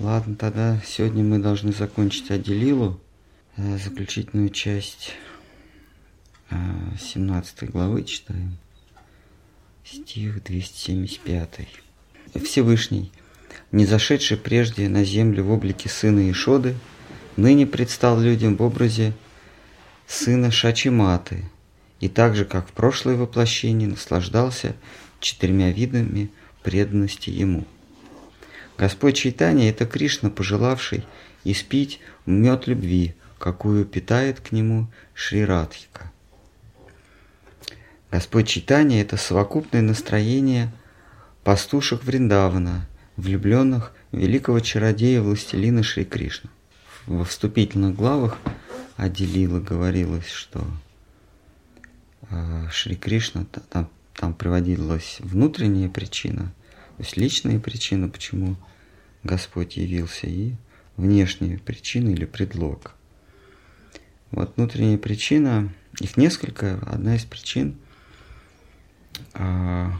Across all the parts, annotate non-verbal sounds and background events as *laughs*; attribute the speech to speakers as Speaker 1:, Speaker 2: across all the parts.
Speaker 1: Ладно, тогда сегодня мы должны закончить Аделилу, э, заключительную часть 17 э, главы читаем. Стих 275. Всевышний, не зашедший прежде на землю в облике сына Ишоды, ныне предстал людям в образе сына Шачиматы, и так же, как в прошлое воплощение, наслаждался четырьмя видами преданности ему. Господь Чайтанья – это Кришна, пожелавший испить мед любви, какую питает к нему Шри Радхика. Господь Чайтанья – это совокупное настроение пастушек Вриндавана, влюбленных в великого чародея властелина Шри Кришна. Во вступительных главах Аделила говорилось, что э, Шри Кришна, там, там приводилась внутренняя причина, то есть личная причина, почему Господь явился, и внешняя причина или предлог. Вот внутренняя причина, их несколько, одна из причин а,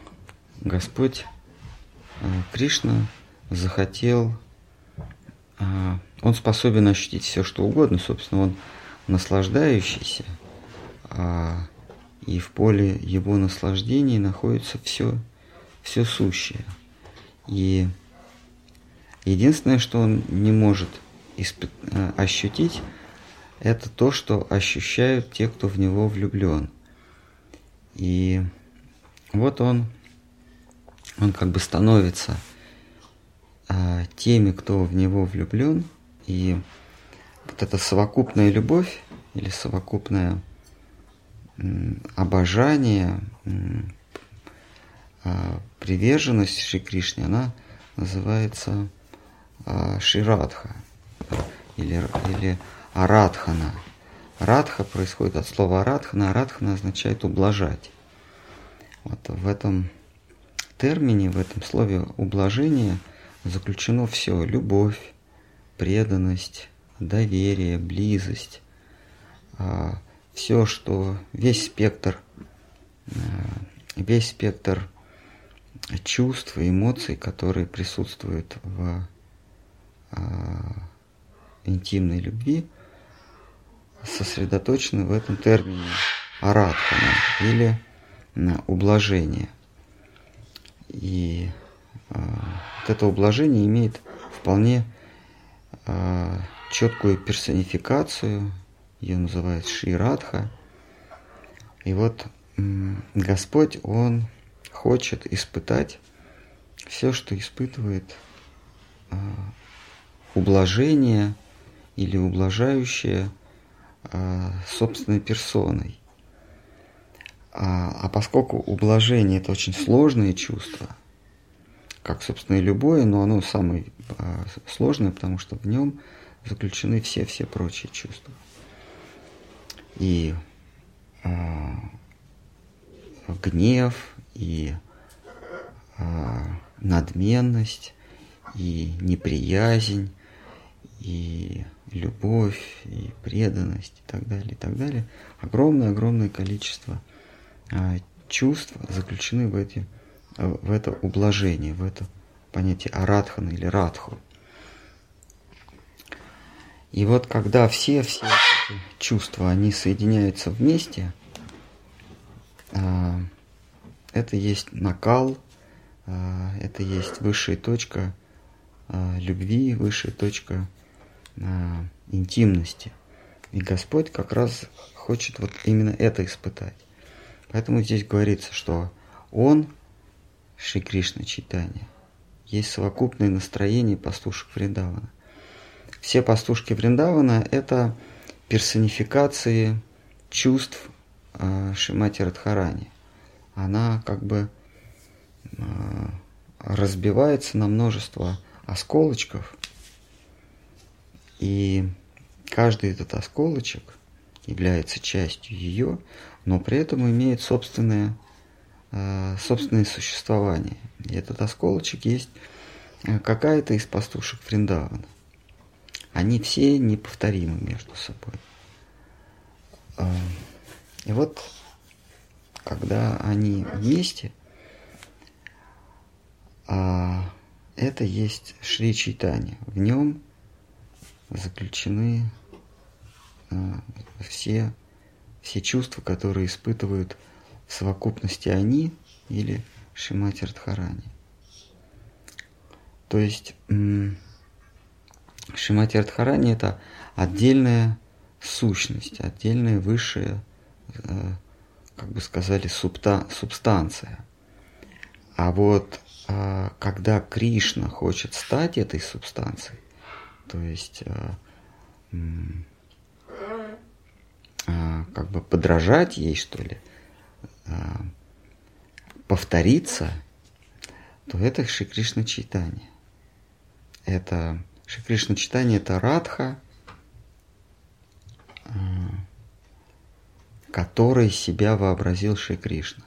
Speaker 1: Господь а, Кришна захотел, а, он способен ощутить все, что угодно, собственно, он наслаждающийся, и в поле его наслаждений находится все, все сущее. И единственное, что он не может исп... Э, ощутить, это то, что ощущают те, кто в него влюблен. И вот он, он как бы становится а, теми, кто в него влюблен, и вот эта совокупная любовь или совокупное м, обожание, м, а, приверженность Шри Кришне, она называется Ширадха или, или Арадхана. Радха происходит от слова Арадхана. Арадхана означает ублажать. Вот в этом термине, в этом слове ублажение заключено все. Любовь, преданность, доверие, близость. А, все, что весь спектр, а, весь спектр чувств и эмоций, которые присутствуют в а, интимной любви, сосредоточены в этом термине аратхана или ублажение. И э, вот это ублажение имеет вполне э, четкую персонификацию, ее называют Ширадха. И вот э, Господь, Он хочет испытать все, что испытывает э, ублажение или ублажающее э, собственной персоной. А, а поскольку ублажение это очень сложное чувство, как, собственно, и любое, но оно самое а, сложное, потому что в нем заключены все-все прочие чувства. И а, гнев, и а, надменность, и неприязнь, и любовь, и преданность, и так далее, и так далее. Огромное-огромное количество – а, чувства заключены в, эти, в это ублажение, в это понятие арадхана или радху. И вот когда все, все эти чувства, они соединяются вместе, а, это есть накал, а, это есть высшая точка любви, высшая точка интимности. И Господь как раз хочет вот именно это испытать. Поэтому здесь говорится, что он, Шри Кришна читание, есть совокупное настроение пастушек Вриндавана. Все пастушки Вриндавана – это персонификации чувств э, Шимати Радхарани. Она как бы э, разбивается на множество осколочков, и каждый этот осколочек является частью ее, но при этом имеет собственное, э, собственное существование. И этот осколочек есть э, какая-то из пастушек Вриндавана. Они все неповторимы между собой. Э, и вот, когда они вместе, это есть Шри Чайтани. В нем заключены э, все, все чувства, которые испытывают в совокупности они или Шимати Радхарани. То есть Шимати Радхарани это отдельная сущность, отдельная высшая, э, как бы сказали, субта, субстанция. А вот э, когда Кришна хочет стать этой субстанцией, то есть э, как бы подражать ей, что ли, повториться, то это Шри Кришна читание. Это Шри Кришна читание это Радха, который себя вообразил Шри Кришна.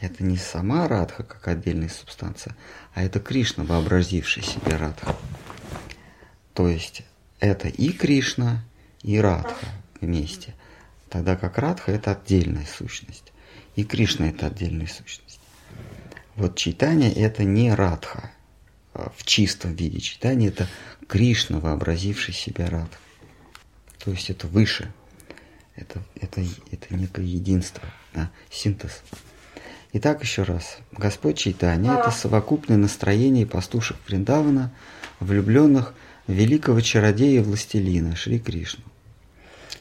Speaker 1: Это не сама Радха как отдельная субстанция, а это Кришна, вообразивший себе Радха. То есть это и Кришна, и Радха вместе. Тогда как Радха это отдельная сущность. И Кришна это отдельная сущность. Вот читание это не Радха. А в чистом виде читание это Кришна, вообразивший себя Радха. То есть это выше. Это, это, это некое единство, да, синтез. Итак, еще раз. Господь Чайтанья – это совокупное настроение пастушек Вриндавана, влюбленных великого чародея и властелина Шри Кришну.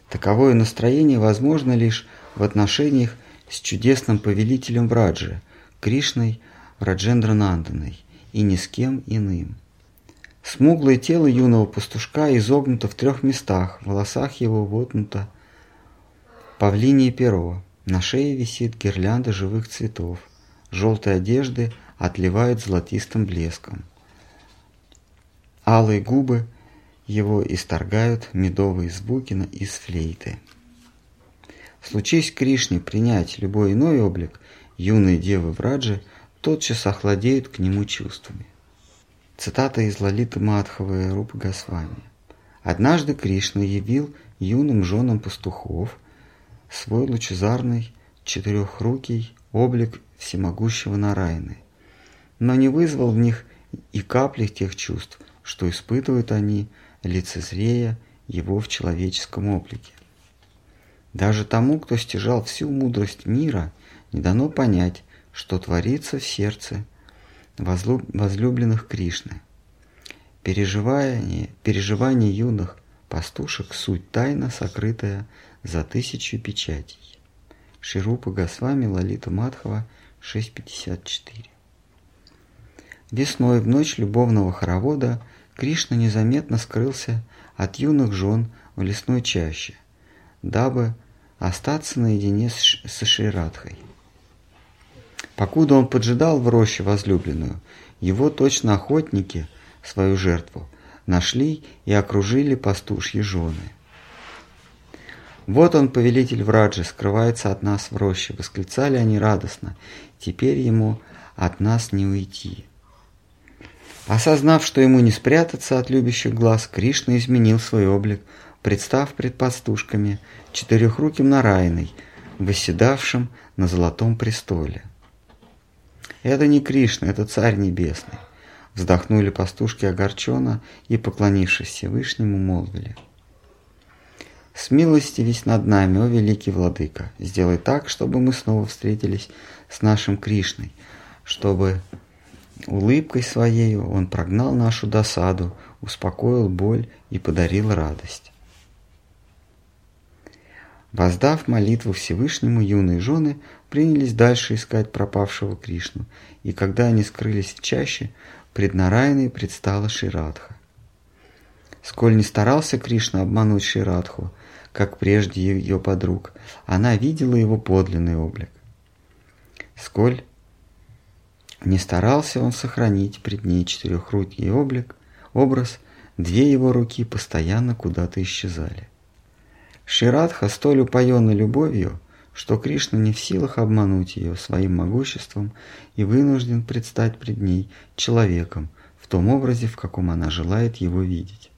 Speaker 1: Таковое настроение возможно лишь в отношениях с чудесным повелителем Враджи, Кришной Раджендрананданой, и ни с кем иным – Смуглое тело юного пастушка изогнуто в трех местах, в волосах его вотнуто павлинье перо, на шее висит гирлянда живых цветов, желтые одежды отливают золотистым блеском. Алые губы его исторгают медовые звуки из флейты. Случись Кришне принять любой иной облик, юные девы Враджи тотчас охладеют к нему чувствами. Цитата из Лалиты Мадхавы Рупы Госвами. «Однажды Кришна явил юным женам пастухов свой лучезарный четырехрукий облик всемогущего Нарайны, но не вызвал в них и капли тех чувств, что испытывают они, лицезрея его в человеческом облике. Даже тому, кто стяжал всю мудрость мира, не дано понять, что творится в сердце – возлюбленных Кришны. Переживание, переживание юных пастушек – суть тайна, сокрытая за тысячу печатей. Ширупа Госвами Лалита Мадхава 6.54 Весной в ночь любовного хоровода Кришна незаметно скрылся от юных жен в лесной чаще, дабы остаться наедине с Ширадхой. Покуда он поджидал в роще возлюбленную, его точно охотники, свою жертву, нашли и окружили пастушьи жены. «Вот он, повелитель Враджи, скрывается от нас в роще», — восклицали они радостно. «Теперь ему от нас не уйти». Осознав, что ему не спрятаться от любящих глаз, Кришна изменил свой облик, представ пред пастушками четырехруким Нарайной, восседавшим на золотом престоле. Это не Кришна, это Царь Небесный. Вздохнули пастушки огорченно и, поклонившись Всевышнему, молвили. С милости весь над нами, о великий владыка, сделай так, чтобы мы снова встретились с нашим Кришной, чтобы улыбкой своей он прогнал нашу досаду, успокоил боль и подарил радость. Воздав молитву Всевышнему, юные жены принялись дальше искать пропавшего Кришну, и когда они скрылись в чаще, пред Нарайной предстала Ширадха. Сколь не старался Кришна обмануть Ширадху, как прежде ее подруг, она видела его подлинный облик. Сколь не старался он сохранить пред ней четырехрукий облик, образ, две его руки постоянно куда-то исчезали. Ширадха столь упоенна любовью, что Кришна не в силах обмануть ее своим могуществом и вынужден предстать пред ней человеком в том образе, в каком она желает его видеть.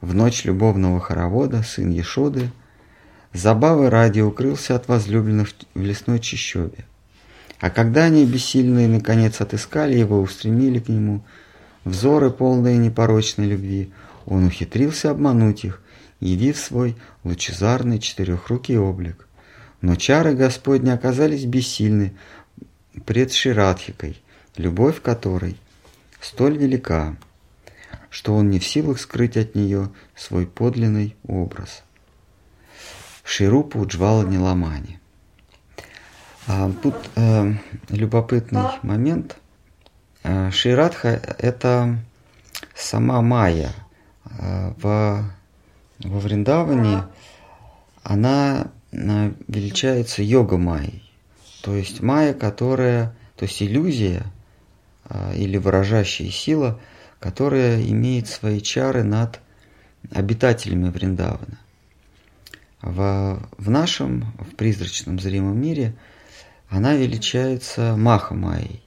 Speaker 1: В ночь любовного хоровода сын Ешоды забавы ради укрылся от возлюбленных в лесной чащобе. А когда они бессильные наконец отыскали его, устремили к нему взоры полные непорочной любви, он ухитрился обмануть их, явив свой лучезарный четырехрукий облик. Но чары Господни оказались бессильны пред Ширадхикой, любовь которой столь велика, что он не в силах скрыть от нее свой подлинный образ. Ширупа Уджвала Ниламани. А, тут э, любопытный момент. Э, Ширадха – это сама Майя. Э, в, во Вриндаване она э, величается йога Майей. То есть Майя, которая, то есть иллюзия или выражающая сила, которая имеет свои чары над обитателями Вриндавана. В, в нашем, в призрачном зримом мире – она величается Махамайей.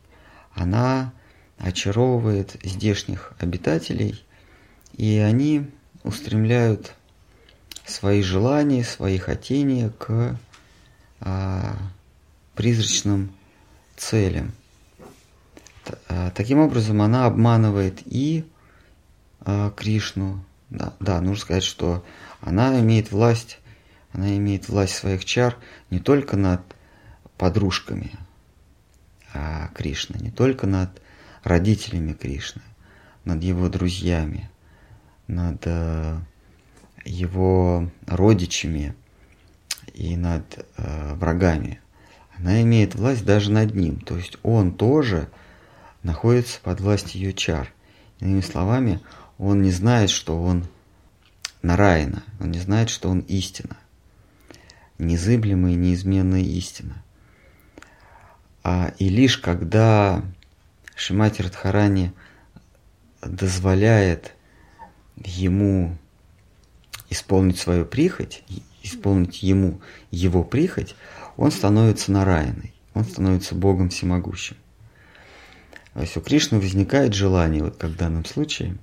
Speaker 1: Она очаровывает здешних обитателей, и они устремляют свои желания, свои хотения к а, призрачным целям. А, таким образом, она обманывает и а, Кришну. Да, да, нужно сказать, что она имеет власть, она имеет власть своих чар не только над подружками а Кришны, не только над родителями Кришны, над его друзьями, над э, его родичами и над э, врагами. Она имеет власть даже над ним. То есть он тоже находится под властью ее чар. Иными словами, он не знает, что он Нараина, он не знает, что он истина. Незыблемая и неизменная истина. А, и лишь когда Шимати Радхарани дозволяет ему исполнить свою прихоть, исполнить ему его прихоть, он становится нараяной, он становится Богом всемогущим. То есть у Кришны возникает желание, вот как в данном случае,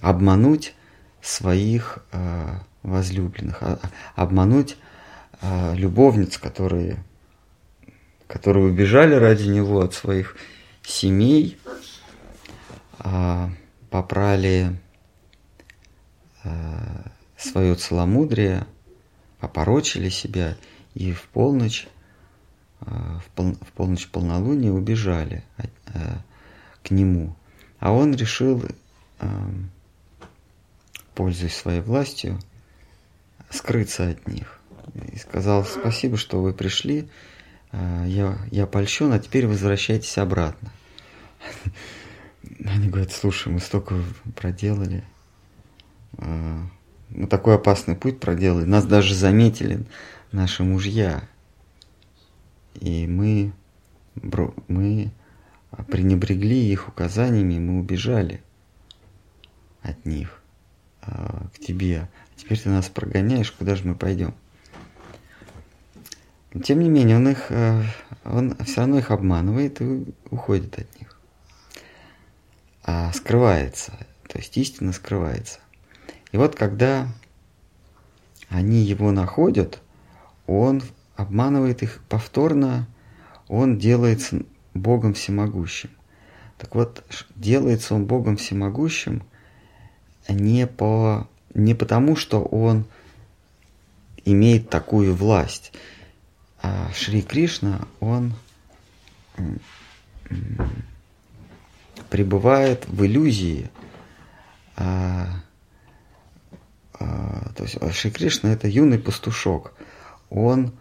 Speaker 1: обмануть своих э, возлюбленных, а, обмануть э, любовниц, которые которые убежали ради него от своих семей, а, попрали а, свое целомудрие, опорочили себя и в полночь, а, в, пол, в полночь полнолуния убежали к нему. А он решил, пользуясь своей властью, скрыться от них. И сказал, спасибо, что вы пришли, я, я польщен, а теперь возвращайтесь обратно. Они говорят, слушай, мы столько проделали. А, мы такой опасный путь проделали. Нас даже заметили наши мужья. И мы, мы пренебрегли их указаниями, мы убежали от них а, к тебе. Теперь ты нас прогоняешь, куда же мы пойдем? Тем не менее, он их, э, он все равно их обманывает и уходит от них. А скрывается, то есть истина скрывается. И вот когда они его находят, он обманывает их повторно, он делается Богом всемогущим. Так вот, делается он Богом всемогущим не, по, не потому, что он имеет такую власть – а Шри Кришна, он пребывает в иллюзии. А, а, то есть Шри Кришна это юный пастушок. Он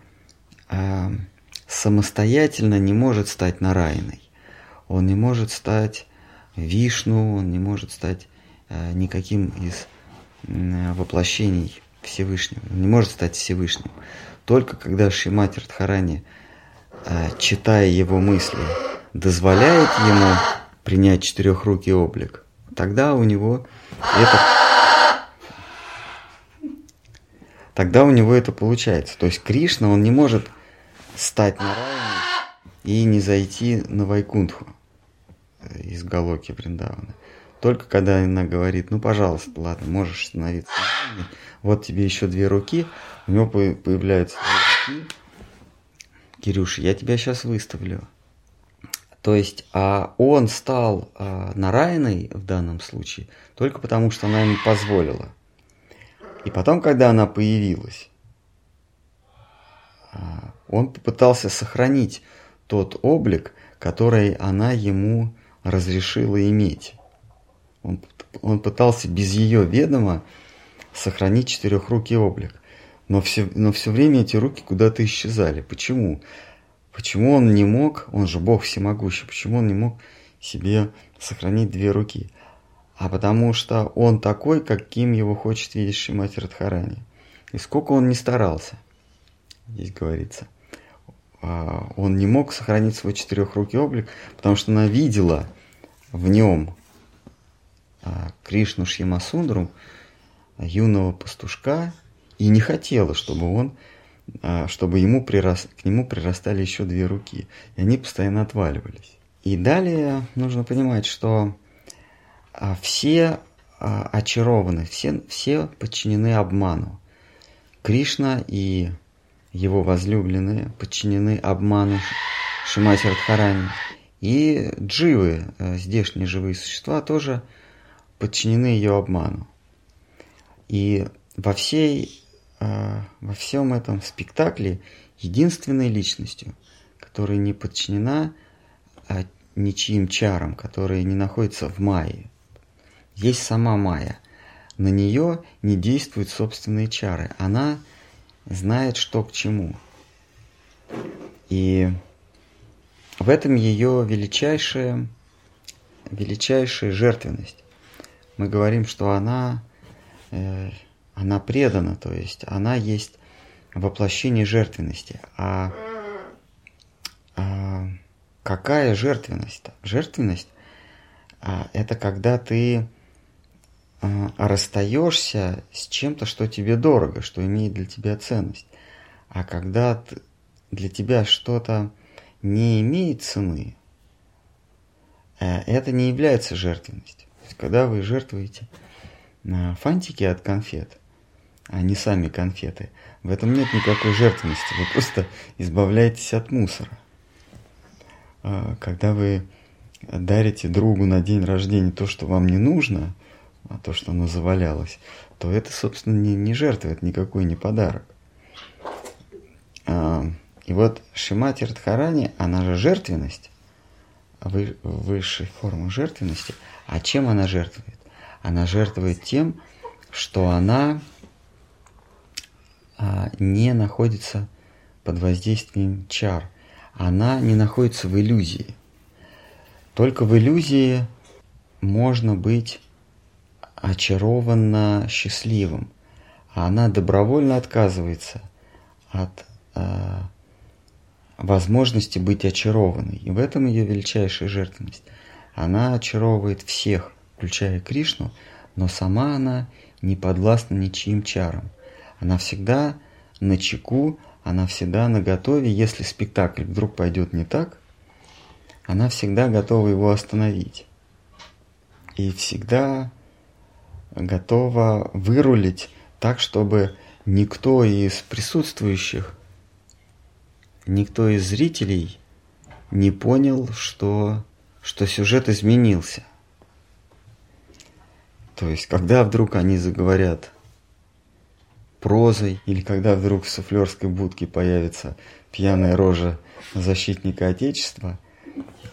Speaker 1: а, самостоятельно не может стать Нарайной. Он не может стать Вишну, он не может стать а, никаким из а, воплощений Всевышнего. Он не может стать Всевышним. Только когда Шимати Радхарани, а, читая его мысли, дозволяет ему принять четырехрукий облик, тогда у него это тогда у него это получается. То есть Кришна, он не может стать на и не зайти на Вайкунтху из Галоки Вриндавана. Только когда она говорит, ну, пожалуйста, ладно, можешь становиться. Вот тебе еще две руки, у него появляются две руки, Кирюша, я тебя сейчас выставлю. То есть а он стал а, Нараяной в данном случае только потому, что она ему позволила. И потом, когда она появилась, а, он попытался сохранить тот облик, который она ему разрешила иметь. Он, он пытался без ее ведома сохранить четырехрукий облик. Но все, но все время эти руки куда-то исчезали. Почему? Почему он не мог, он же Бог всемогущий, почему он не мог себе сохранить две руки? А потому что он такой, каким его хочет видеть Шимати Радхарани. И сколько он не старался, здесь говорится, а, он не мог сохранить свой четырехрукий облик, потому что она видела в нем а, Кришну Шьямасундру, юного пастушка, и не хотела, чтобы он а, чтобы ему прирас... к нему прирастали еще две руки, и они постоянно отваливались. И далее нужно понимать, что а, все а, очарованы, все, все подчинены обману. Кришна и его возлюбленные подчинены обману Шимати Радхарани. И дживы, здешние живые существа, тоже подчинены ее обману. И во всей э, во всем этом спектакле единственной личностью, которая не подчинена а, ничьим чарам, которая не находится в Майе. Есть сама Майя. На нее не действуют собственные чары. Она знает, что к чему. И в этом ее величайшая, величайшая жертвенность. Мы говорим, что она она предана, то есть она есть воплощение жертвенности. А, а какая жертвенность? Жертвенность а, это когда ты а, расстаешься с чем-то, что тебе дорого, что имеет для тебя ценность. А когда ты, для тебя что-то не имеет цены, э, это не является жертвенностью. То есть, когда вы жертвуете фантики от конфет, а не сами конфеты. В этом нет никакой жертвенности, вы просто избавляетесь от мусора. А, когда вы дарите другу на день рождения то, что вам не нужно, а то, что оно завалялось, то это, собственно, не, не жертва, это никакой не подарок. А, и вот Шимати Радхарани, она же жертвенность, вы, высшая форма жертвенности. А чем она жертвует? Она жертвует тем, что она а, не находится под воздействием чар. Она не находится в иллюзии. Только в иллюзии можно быть очарованно счастливым. А она добровольно отказывается от э, возможности быть очарованной. И в этом ее величайшая жертвенность. Она очаровывает всех, включая Кришну, но сама она не подвластна ничьим чарам. Она всегда на чеку, она всегда на готове. Если спектакль вдруг пойдет не так, она всегда готова его остановить. И всегда готова вырулить так, чтобы никто из присутствующих, никто из зрителей не понял, что, что сюжет изменился. То есть, когда вдруг они заговорят прозой, или когда вдруг в суфлерской будке появится пьяная рожа защитника Отечества,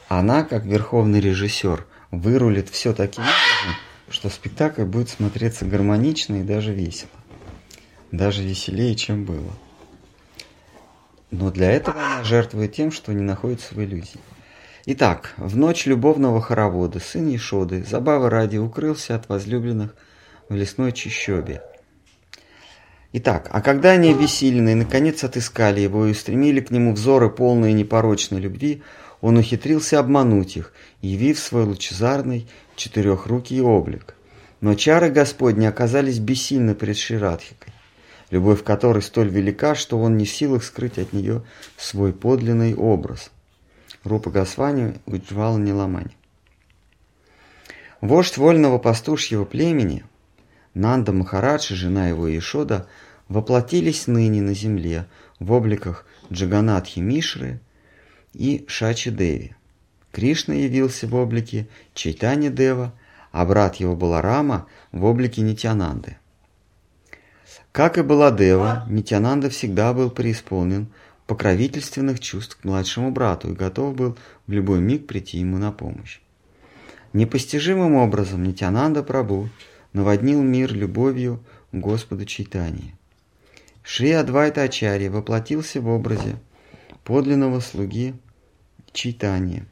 Speaker 1: она, как верховный режиссер, вырулит все таким образом, что спектакль будет смотреться гармонично и даже весело. Даже веселее, чем было. Но для этого она жертвует тем, что не находится в иллюзии. Итак, в ночь любовного хоровода сын Ешоды, забавы ради, укрылся от возлюбленных в лесной чащобе – Итак, а когда они обессиленные наконец отыскали его и устремили к нему взоры полные непорочной любви, он ухитрился обмануть их, явив свой лучезарный четырехрукий облик. Но чары Господни оказались бессильны пред Ширадхикой, любовь которой столь велика, что он не в силах скрыть от нее свой подлинный образ. Рупа Госвани Уджвала Ниламани. Вождь вольного пастушьего племени, Нанда Махараджи, жена его Ишода, воплотились ныне на земле в обликах Джаганатхи Мишры и Шачи Деви. Кришна явился в облике Чайтани Дева, а брат его Баларама в облике Нитянанды. Как и Баладева, Нитянанда всегда был преисполнен покровительственных чувств к младшему брату и готов был в любой миг прийти ему на помощь. Непостижимым образом Нитянанда Прабу наводнил мир любовью к Господу Чайтании. Шри Адвайта Ачарья воплотился в образе подлинного слуги Чайтания.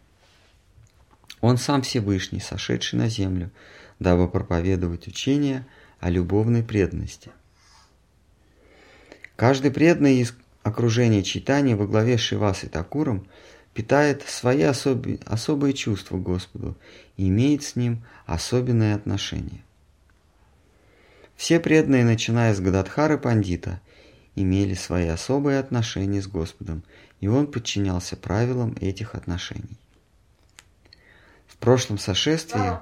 Speaker 1: Он сам Всевышний, сошедший на землю, дабы проповедовать учение о любовной преданности. Каждый преданный из окружения читания во главе с Шивасой Такуром питает свои особи, особые чувства к Господу и имеет с Ним особенное отношение. Все преданные, начиная с Гададхары Пандита, имели свои особые отношения с Господом, и он подчинялся правилам этих отношений. В прошлом сошествии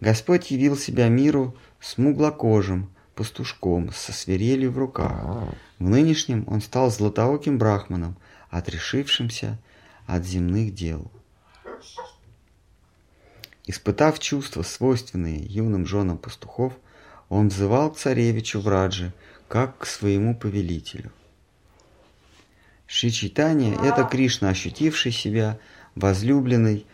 Speaker 1: Господь явил себя миру смуглокожим, пастушком со свирелью в руках. В нынешнем он стал златооким брахманом, отрешившимся от земных дел. Испытав чувства, свойственные юным женам пастухов, он взывал к царевичу Враджи, как к своему повелителю. Шичитание – это Кришна, ощутивший себя возлюбленный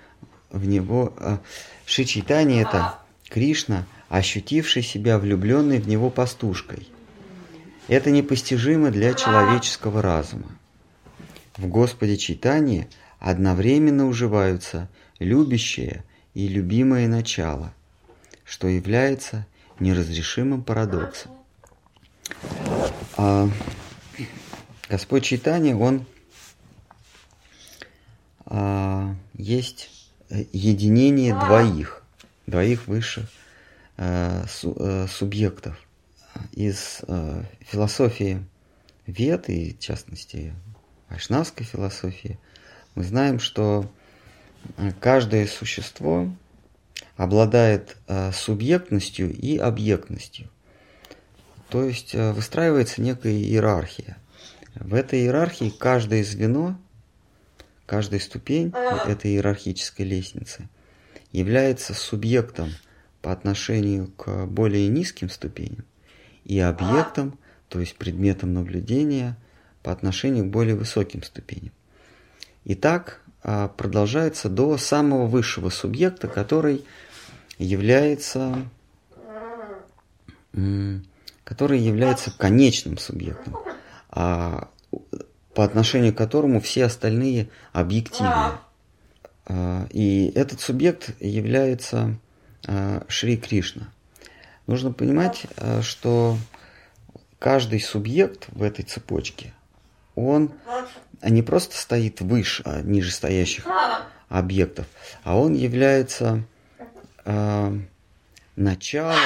Speaker 1: в него. Э, Шичитание – это Кришна, ощутивший себя влюбленной в него пастушкой. Это непостижимо для человеческого разума. В Господе читании одновременно уживаются любящее и любимое начало, что является неразрешимым парадоксом. А Господь читания, Он а, есть единение двоих, двоих высших Э, э, субъектов из э, философии вет и, в частности, вайшнавской философии, мы знаем, что каждое существо обладает субъектностью и объектностью. То есть выстраивается некая иерархия. В этой иерархии каждое звено, каждая ступень этой иерархической лестницы является субъектом – по отношению к более низким ступеням и объектам, то есть предметам наблюдения, по отношению к более высоким ступеням. И так а, продолжается до самого высшего субъекта, который является, который является конечным субъектом, а по отношению к которому все остальные объективны. А, и этот субъект является Шри Кришна. Нужно понимать, э, что каждый субъект в этой цепочке, он не просто стоит выше а нижестоящих объектов, а он является э, началом.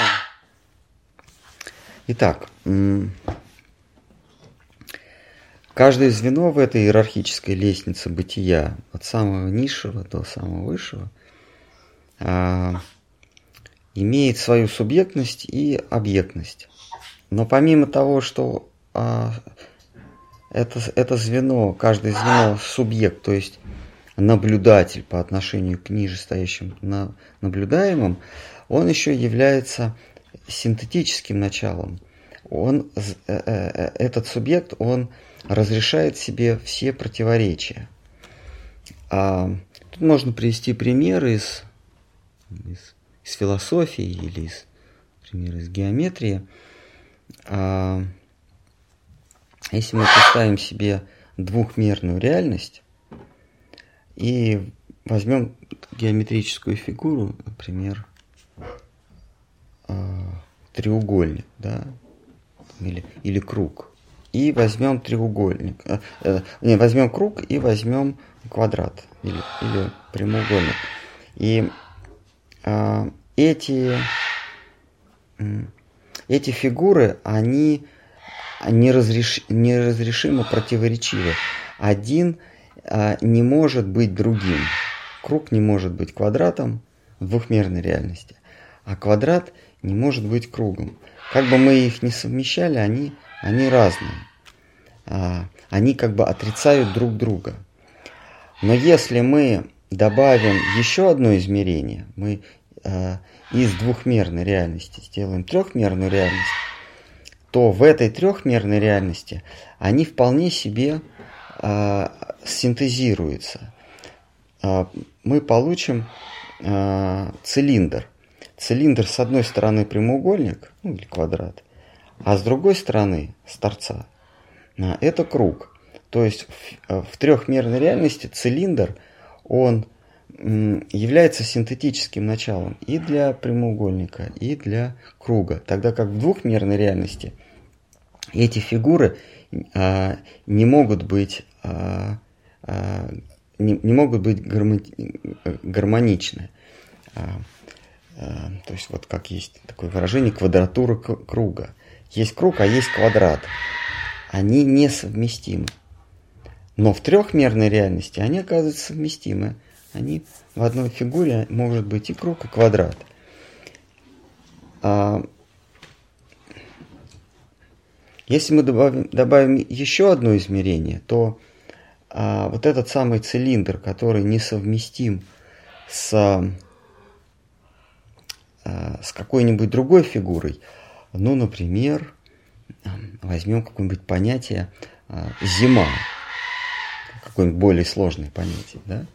Speaker 1: Итак, каждое звено в этой иерархической лестнице бытия, от самого низшего до самого высшего, имеет свою субъектность и объектность. Но помимо того, что а, это, это звено, каждое звено субъект, то есть наблюдатель по отношению к ниже стоящим на, наблюдаемым, он еще является синтетическим началом. Он, э, э, э, этот субъект, он разрешает себе все противоречия. А, тут можно привести пример из, из из философии или из, например, из геометрии, а если мы представим себе двухмерную реальность и возьмем геометрическую фигуру, например, а, треугольник, да, или, или круг, и возьмем треугольник, э, э, не, возьмем круг и возьмем квадрат или, или прямоугольник. И а, эти, эти фигуры, они неразреш, неразрешимо противоречивы. Один а, не может быть другим. Круг не может быть квадратом в двухмерной реальности, а квадрат не может быть кругом. Как бы мы их не совмещали, они они разные. А, они как бы отрицают друг друга. Но если мы добавим еще одно измерение, мы из двухмерной реальности сделаем трехмерную реальность, то в этой трехмерной реальности они вполне себе э, синтезируются. Э, мы получим э, цилиндр. Цилиндр с одной стороны прямоугольник, ну или квадрат, а с другой стороны с торца э, это круг. То есть в, в трехмерной реальности цилиндр, он является синтетическим началом и для прямоугольника, и для круга. Тогда как в двухмерной реальности эти фигуры а, не могут быть, а, а, не, не могут быть гармони, гармоничны. А, а, то есть вот как есть такое выражение квадратура круга. Есть круг, а есть квадрат. Они несовместимы. Но в трехмерной реальности они оказываются совместимы они в одной фигуре может быть и круг, и квадрат. А, если мы добавим, добавим еще одно измерение, то а, вот этот самый цилиндр, который несовместим с, а, с какой-нибудь другой фигурой, ну, например, возьмем какое-нибудь понятие а, зима, какое-нибудь более сложное понятие, да?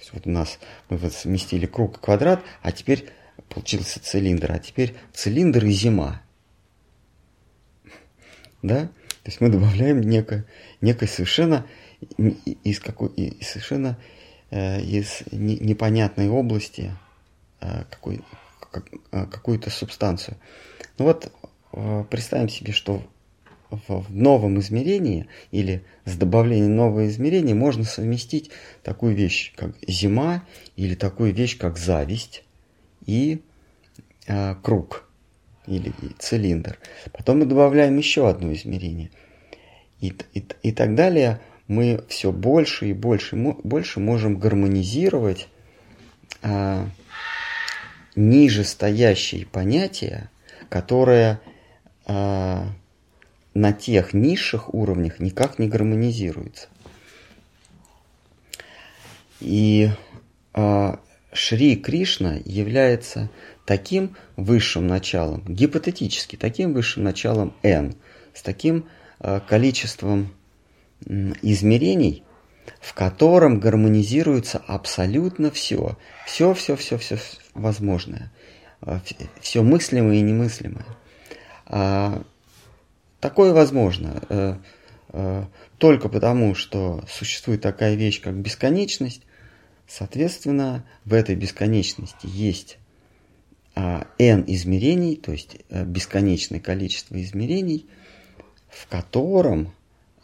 Speaker 1: Есть вот у нас мы вот сместили круг и квадрат, а теперь получился цилиндр, а теперь цилиндр и зима. Да? То есть мы добавляем некое, некое совершенно из какой из совершенно э, из не, непонятной области э, какой, как, э, какую-то субстанцию. Ну вот э, представим себе, что в новом измерении или с добавлением нового измерения можно совместить такую вещь, как зима, или такую вещь, как зависть и э, круг или цилиндр. Потом мы добавляем еще одно измерение. И, и, и так далее мы все больше и больше, больше можем гармонизировать э, ниже стоящие понятия, которые э, на тех низших уровнях никак не гармонизируется. И э, Шри Кришна является таким высшим началом, гипотетически таким высшим началом N, с таким э, количеством измерений, в котором гармонизируется абсолютно все, все, все, все, все возможное, э, все мыслимое и немыслимое. А, Такое возможно э, э, только потому, что существует такая вещь, как бесконечность. Соответственно, в этой бесконечности есть э, n измерений, то есть э, бесконечное количество измерений, в котором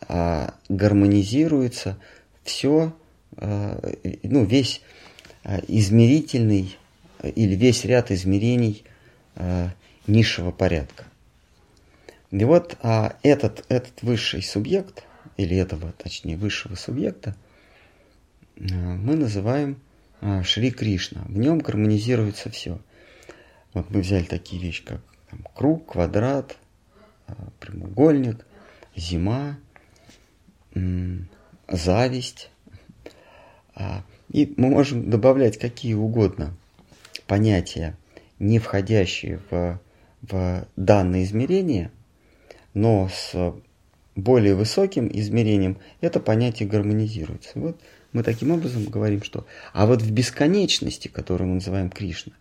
Speaker 1: э, гармонизируется все, ну, весь измерительный или весь ряд измерений низшего порядка. И вот а, этот, этот высший субъект, или этого, точнее, высшего субъекта, а, мы называем а, Шри Кришна. В нем гармонизируется все. Вот мы взяли такие вещи, как там, круг, квадрат, а, прямоугольник, зима, м, зависть. А, и мы можем добавлять какие угодно понятия, не входящие в, в данное измерение, но с более высоким измерением это понятие гармонизируется. Вот мы таким образом говорим, что... А вот в бесконечности, которую мы называем Кришна,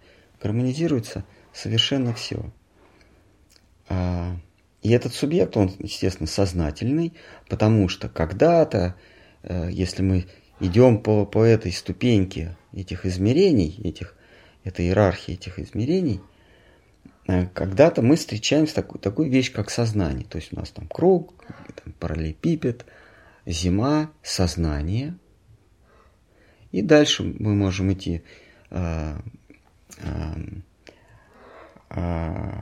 Speaker 1: гармонизируется совершенно все. А, и этот субъект, он, естественно, сознательный, потому что когда-то, э, если мы идем по, по этой ступеньке этих измерений, этих, этой иерархии этих измерений – Э, когда-то мы встречаем такую, такую вещь, как сознание. То есть у нас там круг, там параллелепипед, зима, сознание. И дальше мы можем идти э, э, э,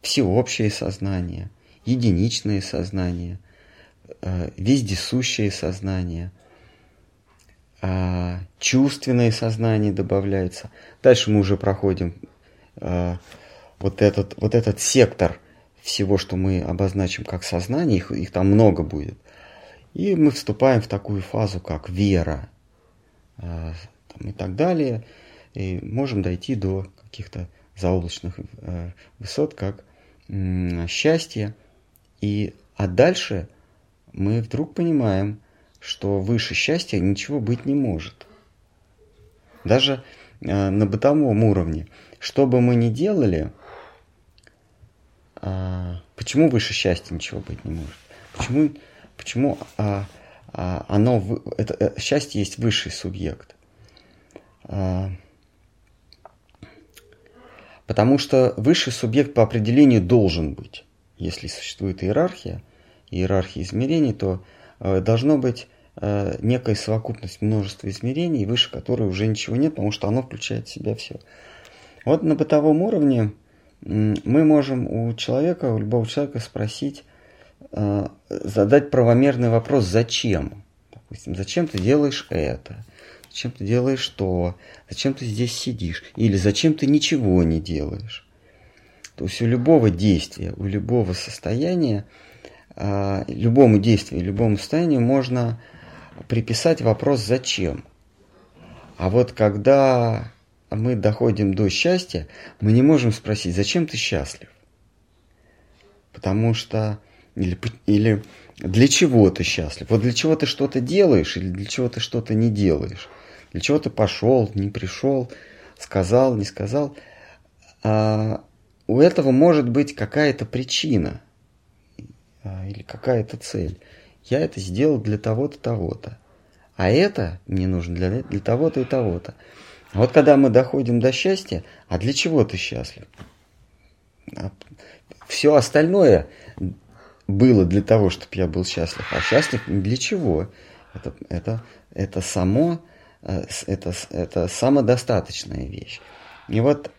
Speaker 1: всеобщее сознание, единичное сознание, э, вездесущее сознание, э, чувственное сознание добавляется. Дальше мы уже проходим э, вот этот, вот этот сектор всего, что мы обозначим как сознание, их, их там много будет. И мы вступаем в такую фазу, как вера э, там, и так далее. И можем дойти до каких-то заоблачных э, высот, как э, счастье. И, а дальше мы вдруг понимаем, что выше счастья ничего быть не может. Даже э, на бытовом уровне. Что бы мы ни делали, а, почему выше счастья ничего быть не может? Почему, почему а, а, оно, это, это, счастье есть высший субъект? А, потому что высший субъект по определению должен быть. Если существует иерархия, иерархия измерений, то э, должно быть э, некая совокупность множества измерений, выше которой уже ничего нет, потому что оно включает в себя все. Вот на бытовом уровне мы можем у человека, у любого человека спросить, э, задать правомерный вопрос «зачем?». Допустим, «зачем ты делаешь это?», «зачем ты делаешь то?», «зачем ты здесь сидишь?» или «зачем ты ничего не делаешь?». То есть у любого действия, у любого состояния, э, любому действию, любому состоянию можно приписать вопрос «зачем?». А вот когда мы доходим до счастья, мы не можем спросить, зачем ты счастлив? Потому что, или, или для чего ты счастлив? Вот для чего ты что-то делаешь или для чего ты что-то не делаешь? Для чего ты пошел, не пришел, сказал, не сказал? А, у этого может быть какая-то причина а, или какая-то цель. Я это сделал для того-то, того-то. А это мне нужно для, для того-то и того-то. Вот когда мы доходим до счастья, а для чего ты счастлив? А Все остальное было для того, чтобы я был счастлив. А счастлив для чего? Это, это, это само, э, это, это самодостаточная вещь. И вот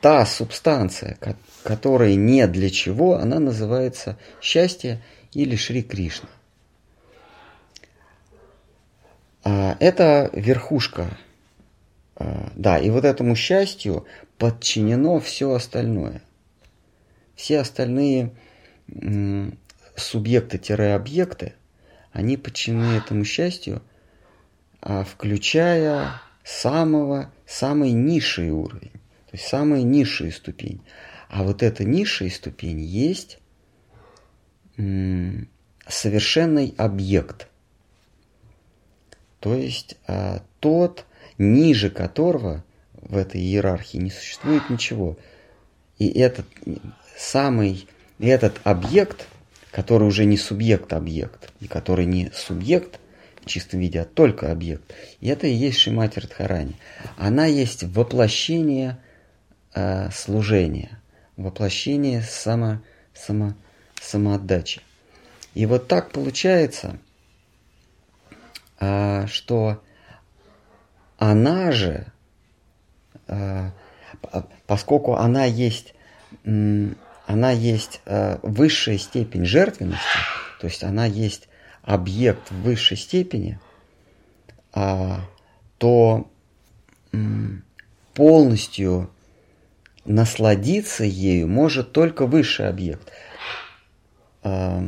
Speaker 1: та субстанция, которая не для чего, она называется счастье или Шри Кришна. А это верхушка да, и вот этому счастью подчинено все остальное. Все остальные субъекты-объекты, они подчинены этому счастью, а, включая самого, самый низший уровень, то есть самая низшая ступень. А вот эта низшая ступень есть совершенный объект. То есть а, тот, ниже которого в этой иерархии не существует ничего. И этот самый, этот объект, который уже не субъект-объект, и который не субъект в чистом виде, а только объект, и это и есть Шимати Радхарани. Она есть воплощение э, служения, воплощение само, само, самоотдачи. И вот так получается, э, что она же, э, поскольку она есть, она есть э, высшая степень жертвенности, то есть она есть объект в высшей степени, а, то полностью насладиться ею может только высший объект. А,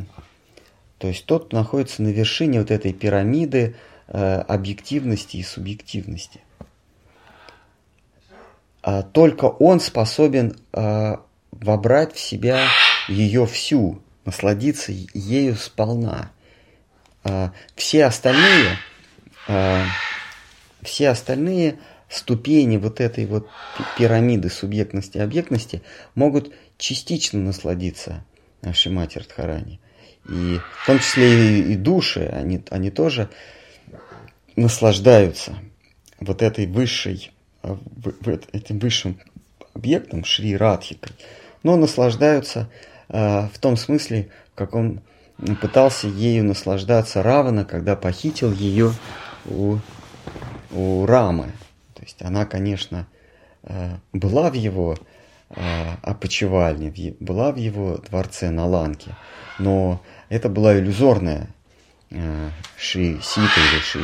Speaker 1: то есть тот, кто находится на вершине вот этой пирамиды Э, объективности и субъективности. А только он способен э, вобрать в себя ее всю, насладиться ею сполна. А все остальные, э, все остальные ступени вот этой вот пирамиды субъектности и объектности могут частично насладиться нашей Матери Дхарани. И в том числе и души, они, они тоже наслаждаются вот этой высшей, э, этим высшим объектом, Шри Радхикой, но наслаждаются э, в том смысле, как он пытался ею наслаждаться Равана, когда похитил ее у, у Рамы. То есть она, конечно, э, была в его опочивальне, была в его дворце на Ланке, но это была иллюзорная Ши Сита или Ши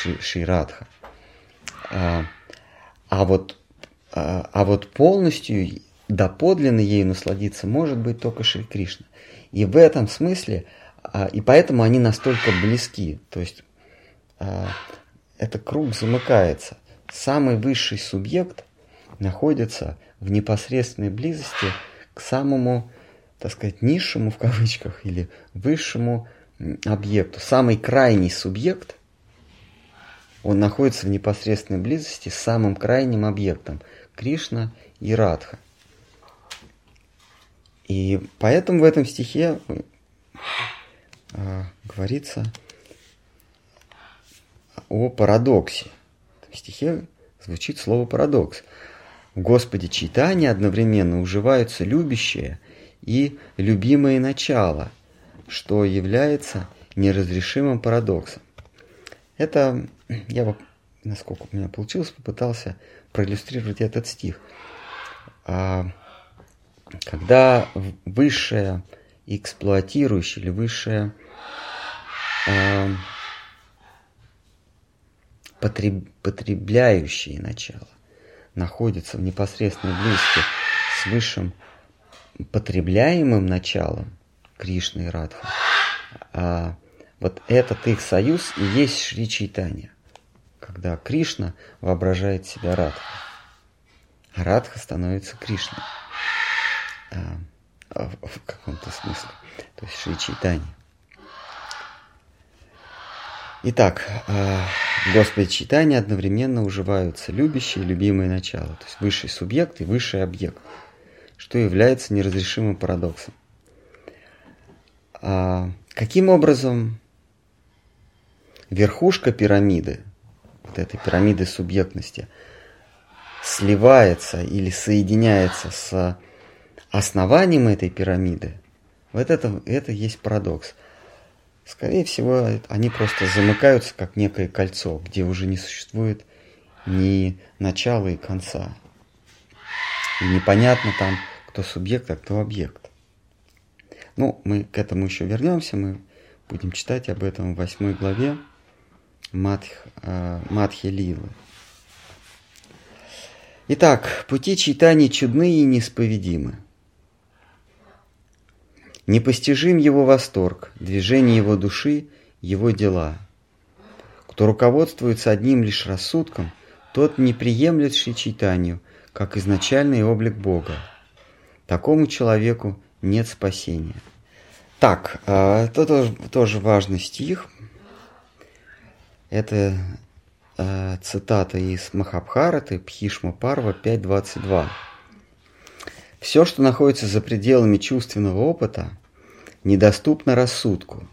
Speaker 1: Ши, Ширадха. А, а, вот, а, а вот полностью доподлинно ею насладиться может быть только Шри Кришна. И в этом смысле, а, и поэтому они настолько близки. То есть а, этот круг замыкается. Самый высший субъект находится в непосредственной близости к самому, так сказать, низшему в кавычках или высшему объекту. Самый крайний субъект, он находится в непосредственной близости с самым крайним объектом – Кришна и Радха. И поэтому в этом стихе э, говорится о парадоксе. В стихе звучит слово парадокс. В Господе читания одновременно уживаются любящее и любимое начало, что является неразрешимым парадоксом. Это *clears throat* я, насколько у меня получилось, попытался проиллюстрировать этот стих. А, когда высшее эксплуатирующее или высшее а, потреб, потребляющее начало находится в непосредственной близости с высшим потребляемым началом Кришны и Радха, вот этот их союз и есть Шри Чайтанья, когда Кришна воображает себя Радха, а Радха становится Кришной а, в, в каком-то смысле, то есть Шри Чайтанья. Итак, э, в Господе читания одновременно уживаются любящие и любимые начала, то есть высший субъект и высший объект, что является неразрешимым парадоксом. А каким образом верхушка пирамиды, вот этой пирамиды субъектности, сливается или соединяется с основанием этой пирамиды, вот это, это есть парадокс – Скорее всего, они просто замыкаются как некое кольцо, где уже не существует ни начала и конца. И непонятно там, кто субъект, а кто объект. Ну, мы к этому еще вернемся, мы будем читать об этом в восьмой главе Матх, э, Матхи Лилы. Итак, пути читания чудны и неисповедимы. Непостижим его восторг, движение его души, его дела. Кто руководствуется одним лишь рассудком, тот не приемлет читанию, как изначальный облик Бога. Такому человеку нет спасения. Так, а, это тоже важный стих. Это э, цитата из Махабхараты Пхишма Парва 5.22. Все, что находится за пределами чувственного опыта, недоступно рассудку.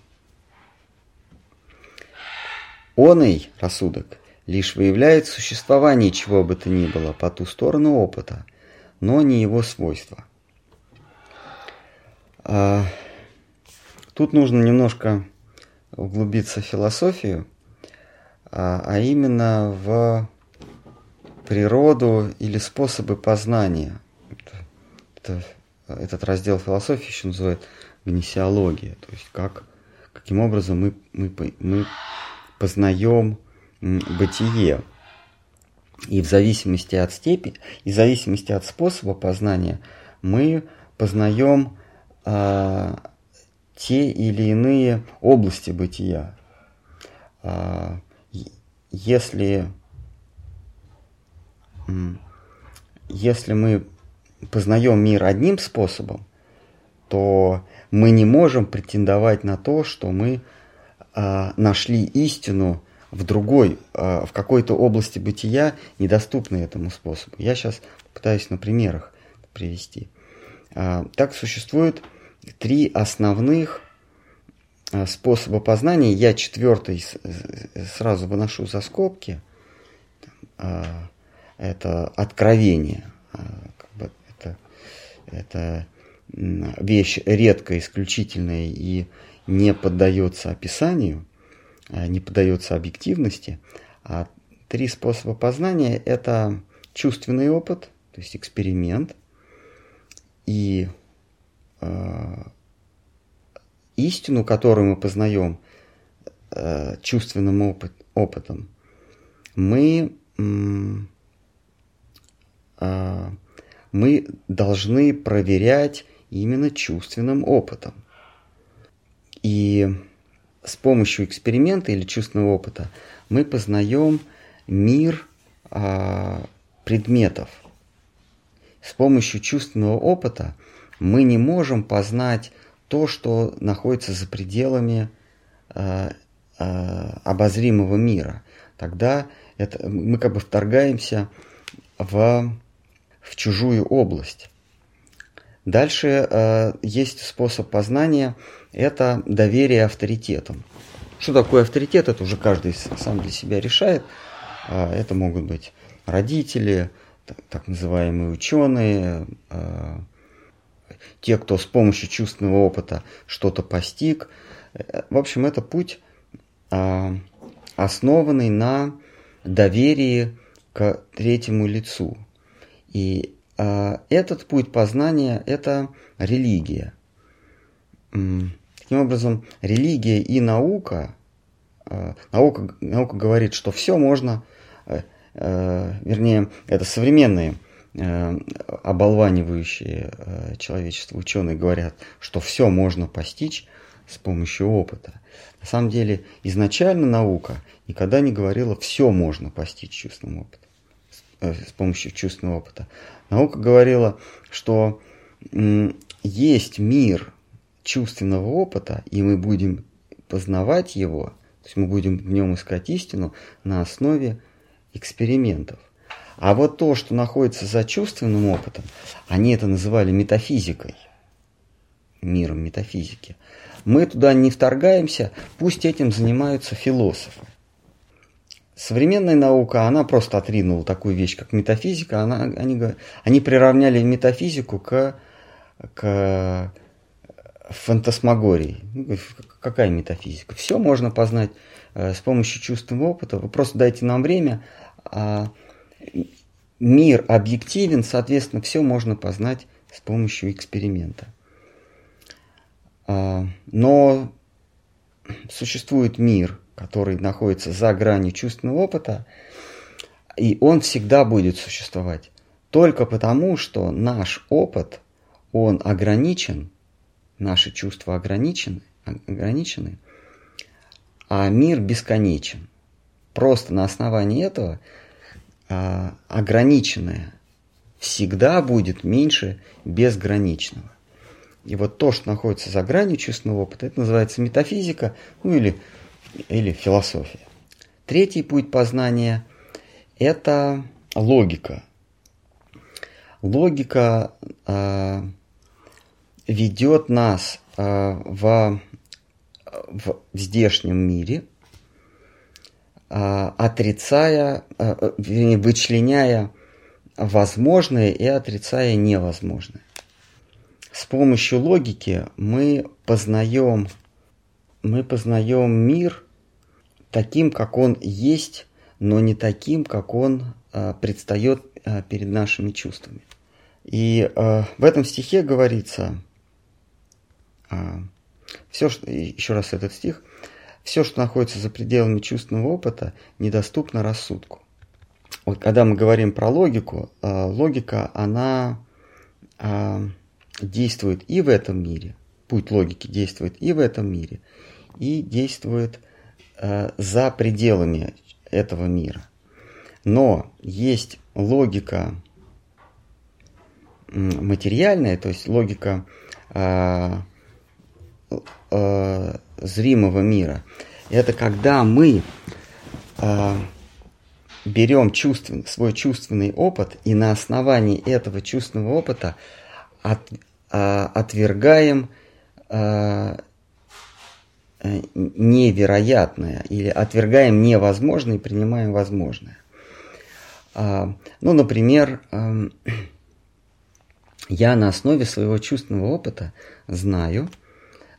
Speaker 1: Оный рассудок лишь выявляет существование чего бы то ни было по ту сторону опыта, но не его свойства. А, тут нужно немножко углубиться в философию, а, а именно в природу или способы познания. Это, этот раздел философии еще называют гнесиология, то есть как, каким образом мы, мы, мы познаем бытие. И в зависимости от степени, и в зависимости от способа познания мы познаем а, те или иные области бытия. А, если, если мы познаем мир одним способом, то мы не можем претендовать на то, что мы э, нашли истину в другой, э, в какой-то области бытия, недоступной этому способу. Я сейчас пытаюсь на примерах привести. Э, так существует три основных способа познания. Я четвертый сразу выношу за скобки. Э, это откровение. Э, как бы это, это вещь редкая, исключительная и не поддается описанию, не поддается объективности. А три способа познания – это чувственный опыт, то есть эксперимент, и э, истину, которую мы познаем э, чувственным опыт, опытом, мы, э, мы должны проверять именно чувственным опытом. И с помощью эксперимента или чувственного опыта мы познаем мир а, предметов. С помощью чувственного опыта мы не можем познать то, что находится за пределами а, а, обозримого мира. Тогда это, мы как бы вторгаемся в, в чужую область. Дальше э, есть способ познания – это доверие авторитетам. Что такое авторитет, это уже каждый сам для себя решает. Э, это могут быть родители, так, так называемые ученые, э, те, кто с помощью чувственного опыта что-то постиг. В общем, это путь, э, основанный на доверии к третьему лицу. И э, этот путь познания – это религия. Таким образом, религия и наука, э, наука, наука говорит, что все можно, вернее, это современные оболванивающие э, человечество ученые говорят, что все можно постичь с помощью опыта. На самом деле, изначально наука никогда не говорила, все можно постичь чувственным опытом, э, с помощью чувственного опыта. Наука говорила, что есть мир чувственного опыта, и мы будем познавать его, то есть мы будем в нем искать истину на основе экспериментов. А вот то, что находится за чувственным опытом, они это называли метафизикой, миром метафизики. Мы туда не вторгаемся, пусть этим занимаются философы. Современная наука, она просто отринула такую вещь, как метафизика. Она, они, они приравняли метафизику к, к фантасмагории. Ну, какая метафизика? Все можно познать э, с помощью чувственного опыта. Вы просто дайте нам время. А мир объективен, соответственно, все можно познать с помощью эксперимента. А, но существует мир, который находится за гранью чувственного опыта, и он всегда будет существовать. Только потому, что наш опыт, он ограничен, наши чувства ограничены, ограничены, а мир бесконечен. Просто на основании этого а, ограниченное всегда будет меньше безграничного. И вот то, что находится за гранью чувственного опыта, это называется метафизика, ну или, или философия. Третий путь познания – это логика. Логика э, ведет нас э, в, в здешнем мире, отрицая, э, вернее, вычленяя возможное и отрицая невозможное. С помощью логики мы познаем, мы познаем мир таким, как он есть, но не таким, как он э, предстает перед нашими чувствами. И в этом стихе говорится, все, еще раз этот стих, все, что находится за пределами чувственного опыта, недоступно рассудку. Вот когда мы говорим про логику, э, логика, она э, действует и в этом мире, путь логики действует и в этом мире, и действует э, за пределами этого мира. Но есть логика материальная, то есть логика зримого мира. Это когда мы э, берем чувственный, свой чувственный опыт и на основании этого чувственного опыта от, а, отвергаем а, э, невероятное или отвергаем невозможное и принимаем возможное. А, ну, например, а, *clears throat* я на основе своего чувственного опыта знаю,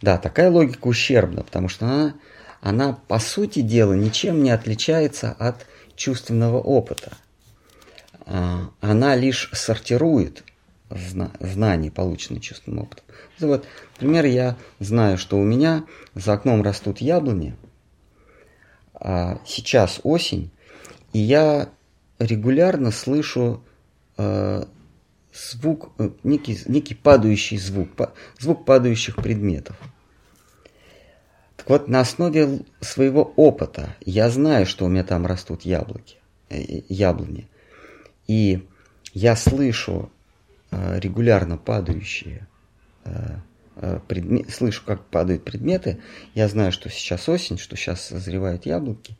Speaker 1: да, такая логика ущербна, потому что она, она по сути дела ничем не отличается от чувственного опыта. А, она лишь сортирует знаний, полученных чувственным опытом. Вот, например, я знаю, что у меня за окном растут яблони, а сейчас осень, и я регулярно слышу э, звук, э, некий, некий падающий звук, звук падающих предметов. Так вот, на основе своего опыта я знаю, что у меня там растут яблоки, э, яблони. И я слышу э, регулярно падающие предметы, слышу, как падают предметы. Я знаю, что сейчас осень, что сейчас созревают яблоки.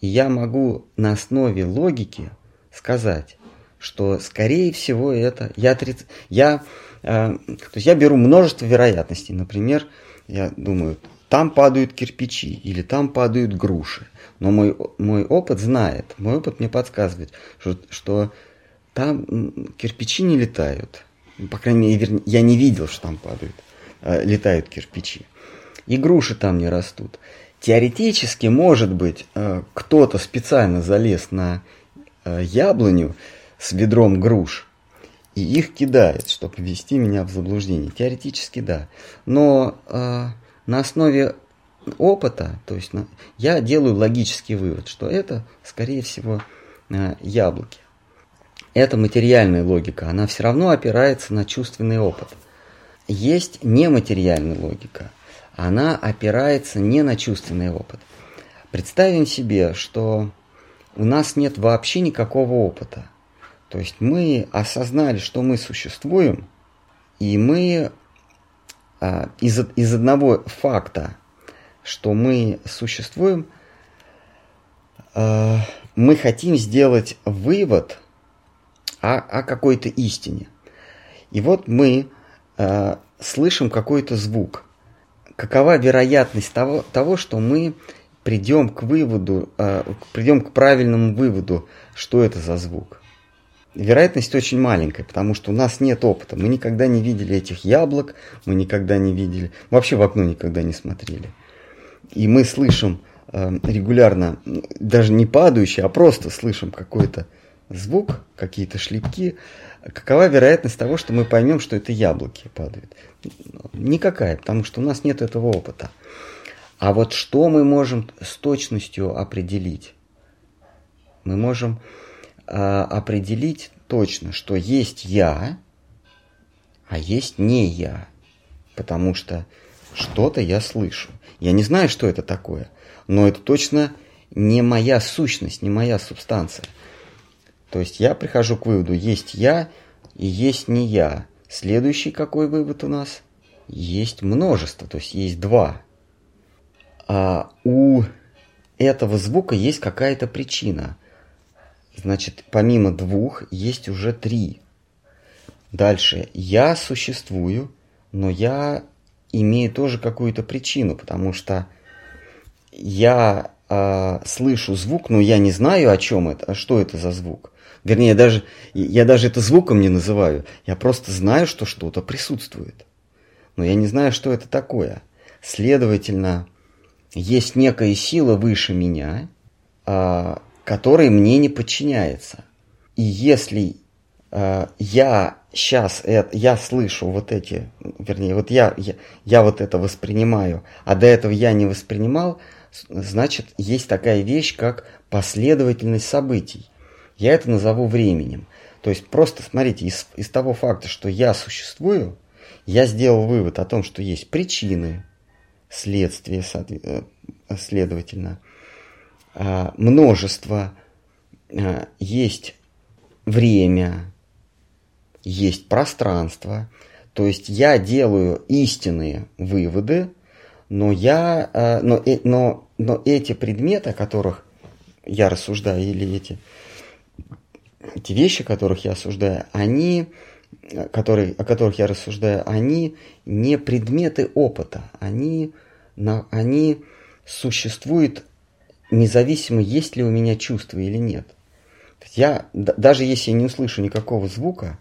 Speaker 1: И я могу на основе логики сказать, что скорее всего это я, отриц... я, э, то есть я беру множество вероятностей. Например, я думаю, там падают кирпичи или там падают груши. Но мой, мой опыт знает, мой опыт мне подсказывает, что, что там кирпичи не летают. По крайней мере, я не видел, что там падают, э, летают кирпичи. И груши там не растут. Теоретически, может быть, э, кто-то специально залез на э, яблоню, с ведром груш и их кидает, чтобы ввести меня в заблуждение. Теоретически да. Но на основе опыта, то есть на, я делаю логический вывод, что это, скорее всего, э, яблоки. Это материальная логика, она все равно опирается на чувственный опыт. Есть нематериальная логика, она опирается не на чувственный опыт. Представим себе, что у нас нет вообще никакого опыта. То есть мы осознали, что мы существуем, и мы из, из одного факта, что мы существуем, а, мы хотим сделать вывод о, о какой-то истине. И вот мы а, слышим какой-то звук. Какова вероятность того, того что мы придем к выводу, придем к правильному выводу, что это за звук? Вероятность очень маленькая, потому что у нас нет опыта. Мы никогда не видели этих яблок, мы никогда не видели, вообще в окно никогда не смотрели. И мы слышим э, регулярно, даже не падающий, а просто слышим какой-то звук, какие-то шлепки. Какова вероятность того, что мы поймем, что это яблоки падают? Никакая, потому что у нас нет этого опыта. А вот что мы можем с точностью определить? Мы можем а, определить точно, что есть я, а есть не я. Потому что что-то я слышу. Я не знаю, что это такое, но это точно не моя сущность, не моя субстанция. То есть я прихожу к выводу, есть я и есть не я. Следующий какой вывод у нас? Есть множество, то есть есть два. А у этого звука есть какая-то причина. Значит, помимо двух есть уже три. Дальше. Я существую, но я имею тоже какую-то причину, потому что я э, слышу звук, но я не знаю, о чем это, а что это за звук. Вернее, даже, я даже это звуком не называю. Я просто знаю, что что-то присутствует. Но я не знаю, что это такое. Следовательно, есть некая сила выше меня, э, который мне не подчиняется. И если э, я сейчас это, я слышу вот эти, вернее, вот я, я, я вот это воспринимаю, а до этого я не воспринимал, значит, есть такая вещь, как последовательность событий. Я это назову временем. То есть просто смотрите, из, из того факта, что я существую, я сделал вывод о том, что есть причины, следствия, э, следовательно, множество, а, есть время, есть пространство. То есть я делаю истинные выводы, но, я, а, но, э, но, но эти предметы, о которых я рассуждаю, или эти, эти вещи, о которых я рассуждаю, они, которые, о которых я рассуждаю, они не предметы опыта, они, они существуют независимо, есть ли у меня чувство или нет. Я, даже если я не услышу никакого звука,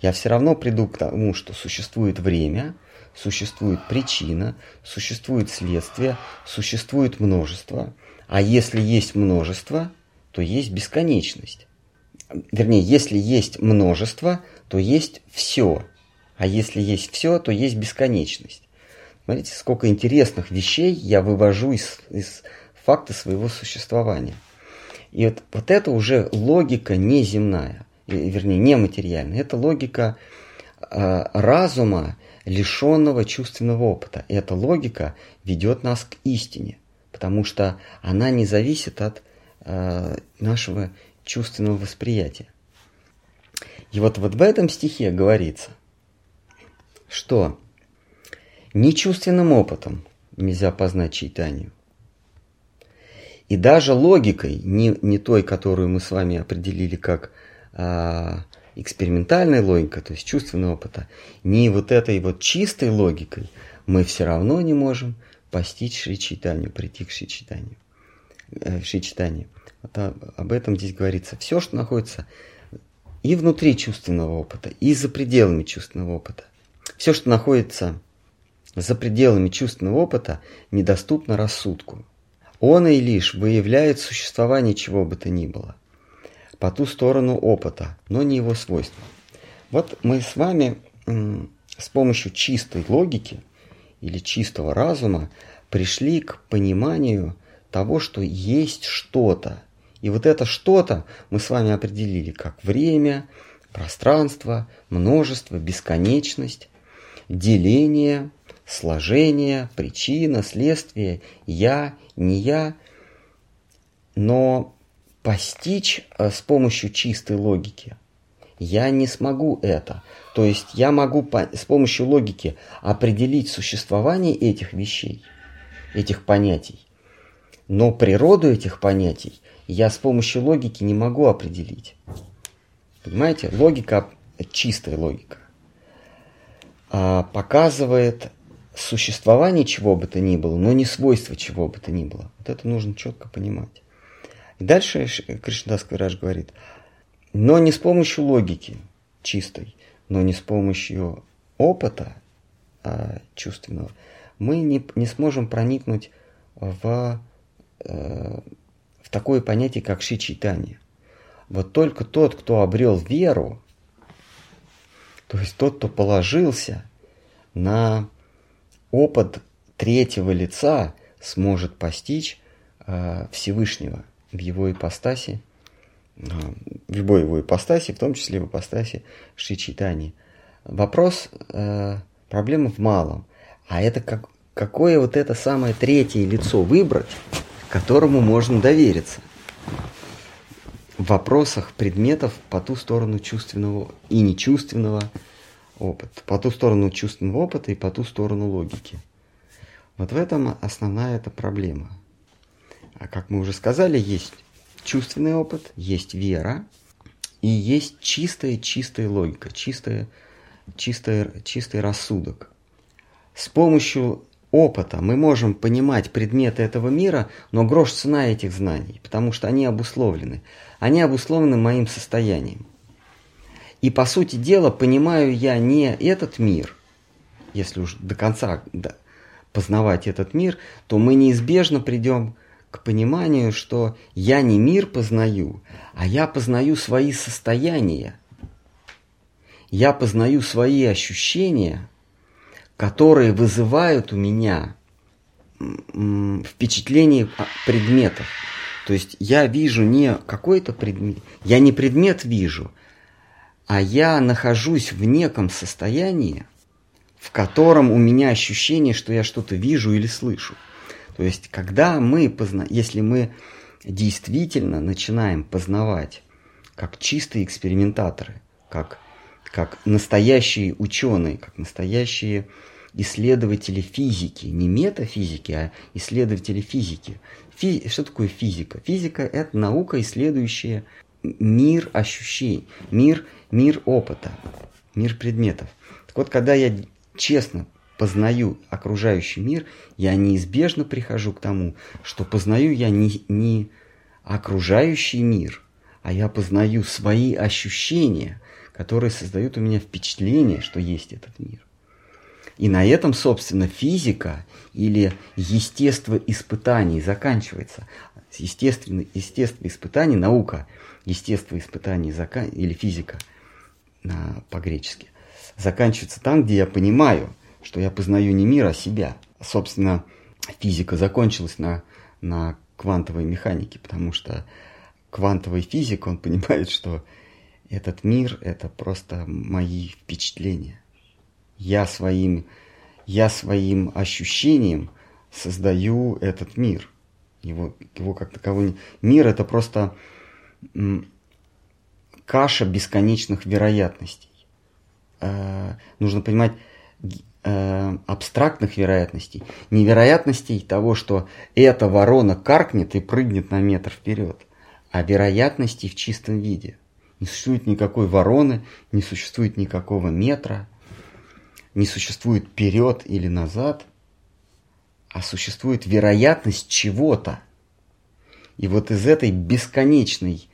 Speaker 1: я все равно приду к тому, что существует время, существует причина, существует следствие, существует множество. А если есть множество, то есть бесконечность. Вернее, если есть множество, то есть все. А если есть все, то есть бесконечность. Смотрите, сколько интересных вещей я вывожу из, из факты своего существования. И вот, вот это уже логика неземная. вернее, нематериальная. Это логика э, разума, лишенного чувственного опыта. И эта логика ведет нас к истине, потому что она не зависит от э, нашего чувственного восприятия. И вот, вот в этом стихе говорится, что нечувственным опытом нельзя познать читанию. И даже логикой, не, не той, которую мы с вами определили как а, экспериментальная логика, то есть чувственного опыта, не вот этой вот чистой логикой мы все равно не можем постичь шри-читанию, прийти к шри-читанию. Э, шри-читанию. Вот об этом здесь говорится. Все, что находится и внутри чувственного опыта, и за пределами чувственного опыта. Все, что находится за пределами чувственного опыта, недоступно рассудку. Он и лишь выявляет существование чего бы то ни было по ту сторону опыта, но не его свойства. Вот мы с вами с помощью чистой логики или чистого разума пришли к пониманию того, что есть что-то. И вот это что-то мы с вами определили как время, пространство, множество, бесконечность, деление, сложение, причина, следствие, я, не я. Но постичь э, с помощью чистой логики я не смогу это. То есть я могу с помощью логики определить существование этих вещей, этих понятий. Но природу этих понятий я с помощью логики не могу определить. Понимаете? Логика, чистая логика, а, показывает существование чего бы то ни было, но не свойство чего бы то ни было. Вот это нужно четко понимать. И дальше Кришнадас Квираж говорит, но не с помощью логики чистой, но не с помощью опыта а, чувственного, мы не, не сможем проникнуть в, э, в такое понятие, как шичитание. Вот только тот, кто обрел веру, то есть тот, кто положился на опыт третьего лица, сможет постичь э, Всевышнего в его ипостаси, а, в любой его ипостаси, в том числе в ипостаси Шичитани. Вопрос, э, проблема в малом. А это как, какое вот это самое третье лицо выбрать, которому можно довериться? В вопросах предметов по ту сторону чувственного и нечувственного опыта, по ту сторону чувственного опыта и по ту сторону логики. Вот в этом основная эта проблема – а как мы уже сказали, есть чувственный опыт, есть вера и есть чистая, чистая логика, чистая, чистая, чистый рассудок. С помощью опыта мы можем понимать предметы этого мира, но грош цена этих знаний, потому что они обусловлены. Они обусловлены моим состоянием. И по сути дела понимаю я не этот мир, если уж до конца познавать этот мир, то мы неизбежно придем к пониманию, что я не мир познаю, а я познаю свои состояния. Я познаю свои ощущения, которые вызывают у меня впечатление предметов. То есть я вижу не какой-то предмет, я не предмет вижу, а я нахожусь в неком состоянии, в котором у меня ощущение, что я что-то вижу или слышу. То есть, когда мы, позна... если мы действительно начинаем познавать как чистые экспериментаторы, как, как настоящие ученые, как настоящие исследователи физики, не метафизики, а исследователи физики. Фи... Что такое физика? Физика – это наука, исследующая мир ощущений, мир, мир опыта, мир предметов. Так вот, когда я честно познаю окружающий мир, я неизбежно прихожу к тому, что познаю я не, не окружающий мир, а я познаю свои ощущения, которые создают у меня впечатление, что есть этот мир. И на этом, собственно, физика или естество испытаний заканчивается. Естественно, естество испытаний, наука, естество испытаний или физика по-гречески, заканчивается там, где я понимаю, что я познаю не мир, а себя. Собственно, физика закончилась на, на квантовой механике, потому что квантовый физик, он понимает, *laughs* что Этот мир – это просто мои впечатления. Я своим, я своим ощущением создаю этот мир. Его, его как таковой мир – это просто каша бесконечных вероятностей. Э, нужно понимать, э, абстрактных вероятностей, невероятностей того, что эта ворона каркнет и прыгнет на метр вперед, а вероятностей в чистом виде. Не существует никакой вороны, не существует никакого метра, не существует вперед или назад, а существует вероятность чего-то. И вот из этой бесконечной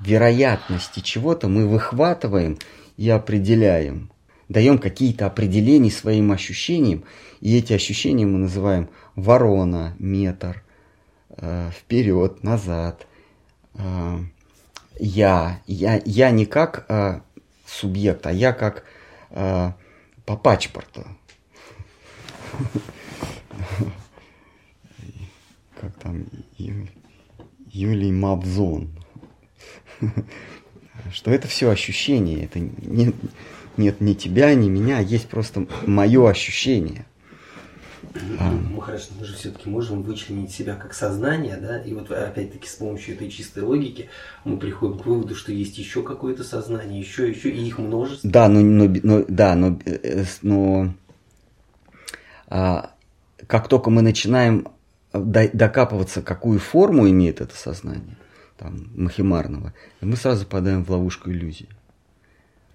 Speaker 1: вероятности чего-то мы выхватываем и определяем – даем какие-то определения своим ощущениям, и эти ощущения мы называем ворона, метр, э, вперед, назад. Э, я, я, я не как э, субъект, а я как э, по паспорту. *laughs* Как там Юлий Мавзон. *laughs* Что это все ощущения, это не, нет ни тебя, ни меня, а есть просто мое ощущение.
Speaker 2: Ну, хорошо, мы же все-таки можем вычленить себя как сознание, да, и вот опять-таки с помощью этой чистой логики мы приходим к выводу, что есть еще какое-то сознание, еще, еще, и их множество.
Speaker 1: Да, но, но, но да, но, э, но а, как только мы начинаем докапываться, какую форму имеет это сознание, там, махимарного, мы сразу попадаем в ловушку иллюзии.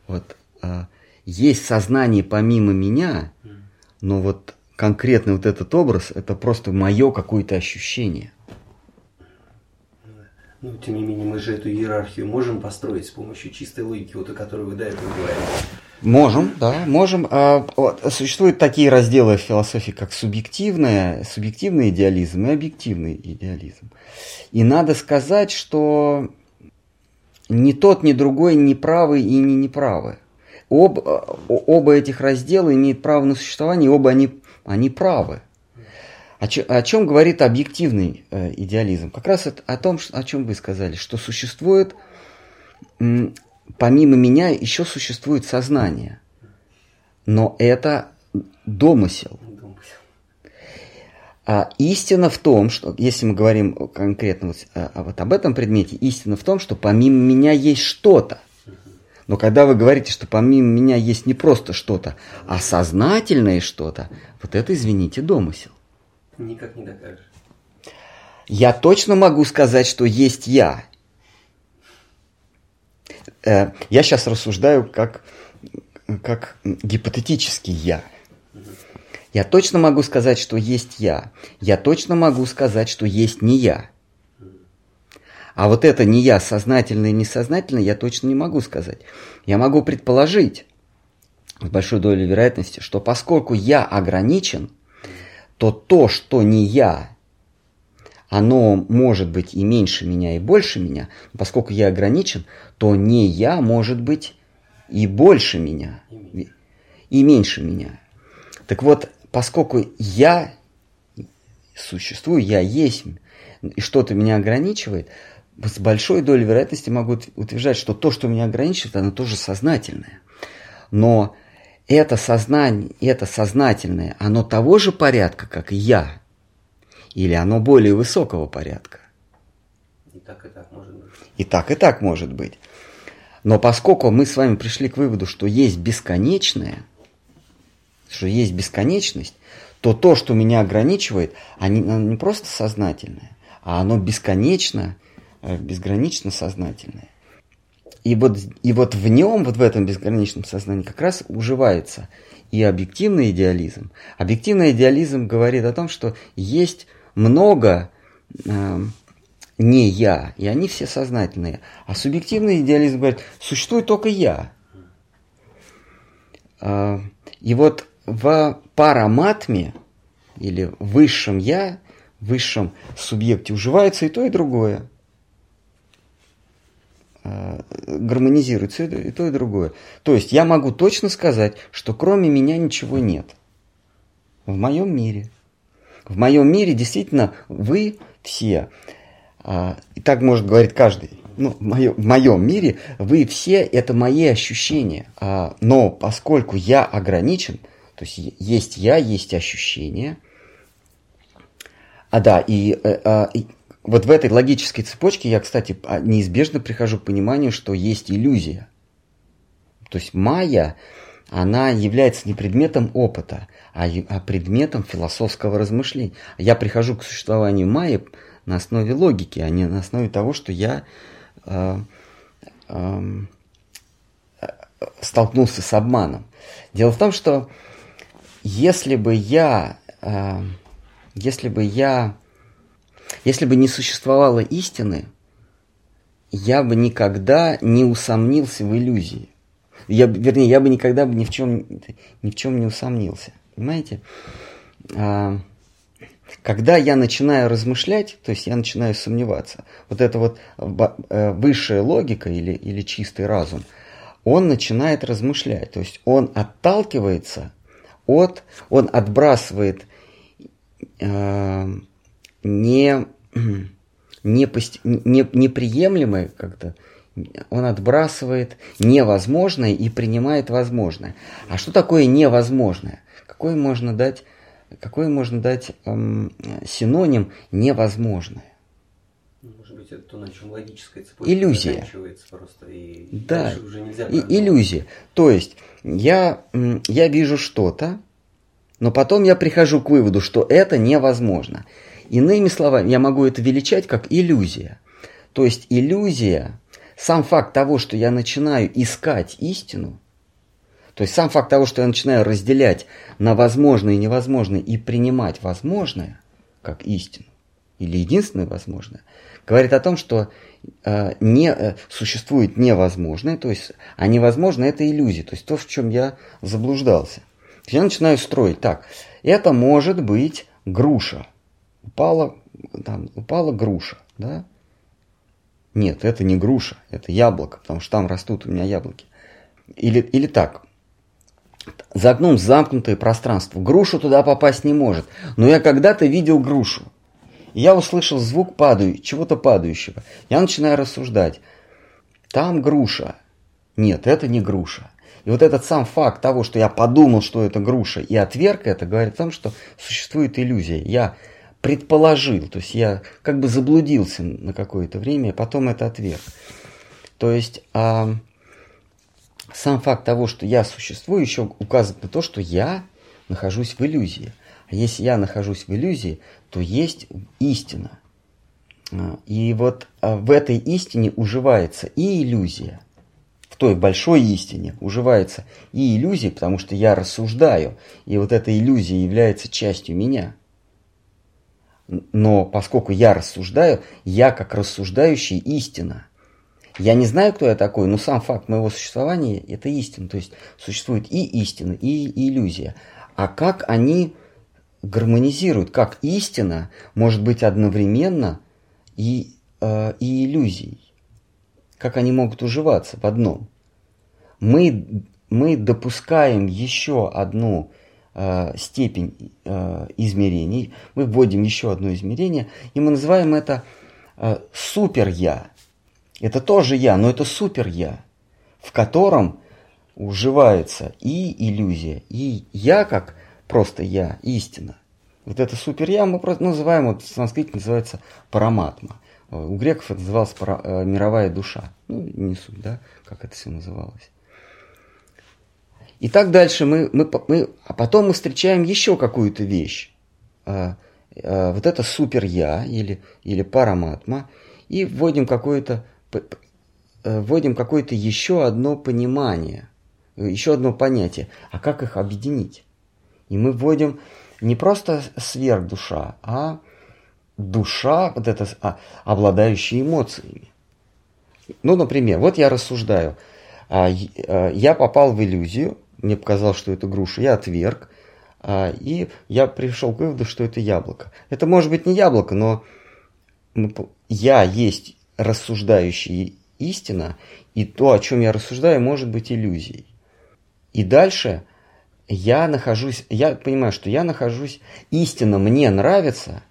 Speaker 1: Вот а, есть сознание помимо меня, но вот конкретный вот этот образ, это просто мое какое-то ощущение.
Speaker 2: Ну, тем не менее, мы же эту иерархию можем построить с помощью чистой логики, вот о которой вы до этого говорили.
Speaker 1: Можем, да, можем. А, вот, существуют такие разделы в философии, как субъективная, субъективный идеализм и объективный идеализм. И надо сказать, что ни тот, ни другой не правы и не неправы. Об, оба этих раздела имеют право на существование, оба они, они правы. О, чем, о чем говорит объективный э, идеализм? Как раз о, о том, о чем вы сказали, что существует, помимо меня, еще существует сознание. Но это домысел. А истина в том, что, если мы говорим конкретно вот, а, вот об этом предмете, истина в том, что помимо меня есть что-то – но когда вы говорите, что помимо меня есть не просто что-то, а сознательное что-то, вот это, извините, домысел.
Speaker 2: Никак не докажешь.
Speaker 1: Я точно могу сказать, что есть я. Э, я сейчас рассуждаю как, как гипотетический я. Я точно могу сказать, что есть я. Я точно могу сказать, что есть не я. А вот это не я, сознательно и несознательно, я точно не могу сказать. Я могу предположить с большой долей вероятности, что поскольку я ограничен, то то, что не я, оно может быть и меньше меня, и больше меня. Но поскольку я ограничен, то не я может быть и больше меня, и меньше меня. Так вот, поскольку я существую, я есть, и что-то меня ограничивает, с большой долей вероятности могу утверждать, что то, что меня ограничивает, оно тоже сознательное. Но это сознание, это сознательное, оно того же порядка, как и я, или оно более высокого порядка.
Speaker 2: И так и так может быть.
Speaker 1: И так и так может быть. Но поскольку мы с вами пришли к выводу, что есть бесконечное, что есть бесконечность, то то, что меня ограничивает, оно не просто сознательное, а оно бесконечно Э, безгранично сознательное. И вот, и вот в нем, вот в этом безграничном сознании как раз уживается и объективный идеализм. Объективный идеализм говорит о том, что есть много э, не я, и они все сознательные. А субъективный идеализм говорит, существует только я. Э, и вот в параматме, или высшем я, высшем субъекте уживается и то, и другое. Э, гармонизируется и то, и другое. То есть я могу точно сказать, что кроме меня ничего нет. В моем мире. В моем мире действительно вы все, а, и так может говорить каждый ну, в, моем, в моем мире вы все это мои ощущения. А, но поскольку я ограничен, то есть есть я, есть ощущения. А да, и, э, а, и вот в этой логической цепочке я, кстати, а, неизбежно прихожу к пониманию, что есть иллюзия. То есть майя, она является не предметом опыта, а, а предметом философского размышления. Я прихожу к существованию майи на основе логики, а не на основе того, что я э, э, столкнулся с обманом. Дело в том, что если бы я, э, если бы я, если бы не существовало истины, я бы никогда не усомнился в иллюзии. Я, вернее, я бы никогда бы ни в чем, ни в чем не усомнился. Понимаете? А, когда я начинаю размышлять, то есть я начинаю сомневаться, вот эта вот э, высшая логика или, или чистый разум, он начинает размышлять, то есть он отталкивается от, он отбрасывает э, не, *clears throat* не, не, неприемлемое как-то, он отбрасывает невозможное и принимает возможное. А что такое невозможное? Какое можно дать какой можно дать эм, синоним невозможное?
Speaker 2: Может быть, это то, на чем логическая цепочка
Speaker 1: Иллюзия.
Speaker 2: просто. И
Speaker 1: да, уже нельзя и, иллюзия. То есть, я, я вижу что-то, но потом я прихожу к выводу, что это невозможно. Иными словами, я могу это величать как иллюзия. То есть иллюзия, сам факт того, что я начинаю искать истину, то есть сам факт того, что я начинаю разделять на возможное и невозможное и принимать возможное как истину, или единственное возможное, говорит о том, что э, не, э, существует невозможное, то есть, а невозможное это иллюзия, то есть то, в чем я заблуждался. Я начинаю строить так. Это может быть груша. Упала, там, упала груша, да? Нет, это не груша, это яблоко, потому что там растут у меня яблоки. Или, или так, за окном замкнутое пространство. Груша туда попасть не может. Но я когда-то видел грушу. Я услышал звук падаю, чего-то падающего. Я начинаю рассуждать. Там груша. Нет, это не груша. И вот этот сам факт того, что я подумал, что это груша, и отверг это, говорит о том, что существует иллюзия. Я предположил, то есть я как бы заблудился на какое-то время, и потом это отверг. То есть а, сам факт того, что я существую, еще указывает на то, что я нахожусь в иллюзии. А если я нахожусь в иллюзии, то есть истина. А, и вот а, в этой истине уживается и иллюзия. В той большой истине уживается и иллюзия, потому что я рассуждаю, и вот эта иллюзия является частью меня. Но поскольку я рассуждаю, я как рассуждающий истина – я не знаю, кто я такой, но сам факт моего существования – это истина. То есть существует и истина, и иллюзия. А как они гармонизируют, как истина может быть одновременно и, э, и иллюзией? Как они могут уживаться в одном? Мы, мы допускаем еще одну э, степень э, измерений, мы вводим еще одно измерение, и мы называем это э, супер-я. Это тоже я, но это супер я, в котором уживается и иллюзия, и я как просто я, истина. Вот это супер я мы просто называем, вот в санскрите называется параматма. У греков это называлось мировая душа. Ну, не суть, да, как это все называлось. И так дальше мы, мы, мы а потом мы встречаем еще какую-то вещь. А, а, вот это супер я или, или параматма. И вводим какое-то Э, вводим какое-то еще одно понимание, еще одно понятие. А как их объединить? И мы вводим не просто сверхдуша, а душа, вот это, а, обладающая эмоциями. Ну, например, вот я рассуждаю. А, а, я попал в иллюзию, мне показалось, что это груша, я отверг, а, и я пришел к выводу, что это яблоко. Это может быть не яблоко, но я есть рассуждающая истина, и то, о чем я рассуждаю, может быть иллюзией. И дальше я нахожусь, я понимаю, что я нахожусь, истина мне нравится,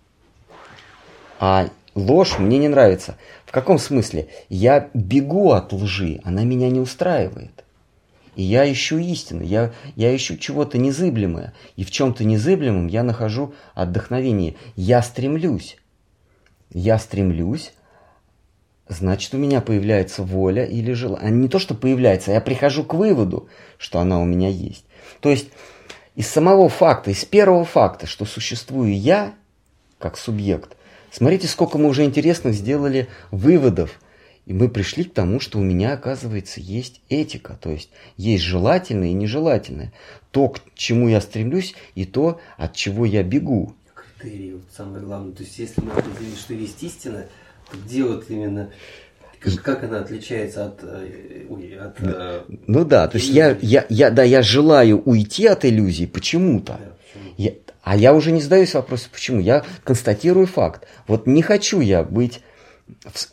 Speaker 1: а ложь мне не нравится. В каком смысле? Я бегу от лжи, она меня не устраивает. И я ищу истины, я, я ищу чего-то незыблемое. И в чем-то незыблемом я нахожу отдохновение. Я стремлюсь. Я стремлюсь, значит, у меня появляется воля или желание. А не то, что появляется, а я прихожу к выводу, что она у меня есть. То есть из самого факта, из первого факта, что существую я, как субъект, смотрите, сколько мы уже интересных сделали выводов. И мы пришли к тому, что у меня, оказывается, есть этика, то есть есть желательное и нежелательное. То, к чему я стремлюсь, и то, от чего я бегу.
Speaker 2: Критерии, вот самое главное. То есть, если мы определим, что есть истина, то где вот именно как, как она отличается от, э, от
Speaker 1: э, Ну да, то есть я, я, я, да, я желаю уйти от иллюзии почему-то. Да, почему? я, а я уже не задаюсь вопросом, почему. Я констатирую факт. Вот не хочу я быть...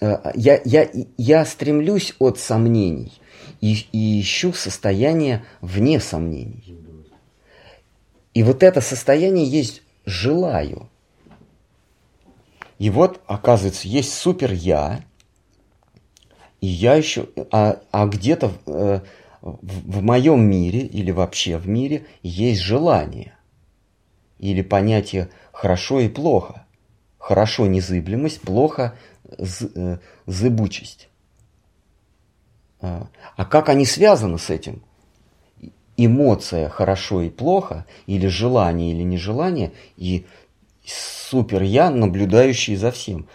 Speaker 1: Э, я, я, я стремлюсь от сомнений и, и ищу состояние вне сомнений. И вот это состояние есть желаю. И вот, оказывается, есть супер я, и я еще, а, а где-то э, в, в моем мире или вообще в мире есть желание или понятие хорошо и плохо. Хорошо незыблемость, плохо зыбучесть. А, а как они связаны с этим? Эмоция хорошо и плохо, или желание или нежелание, и супер я, наблюдающий за всем.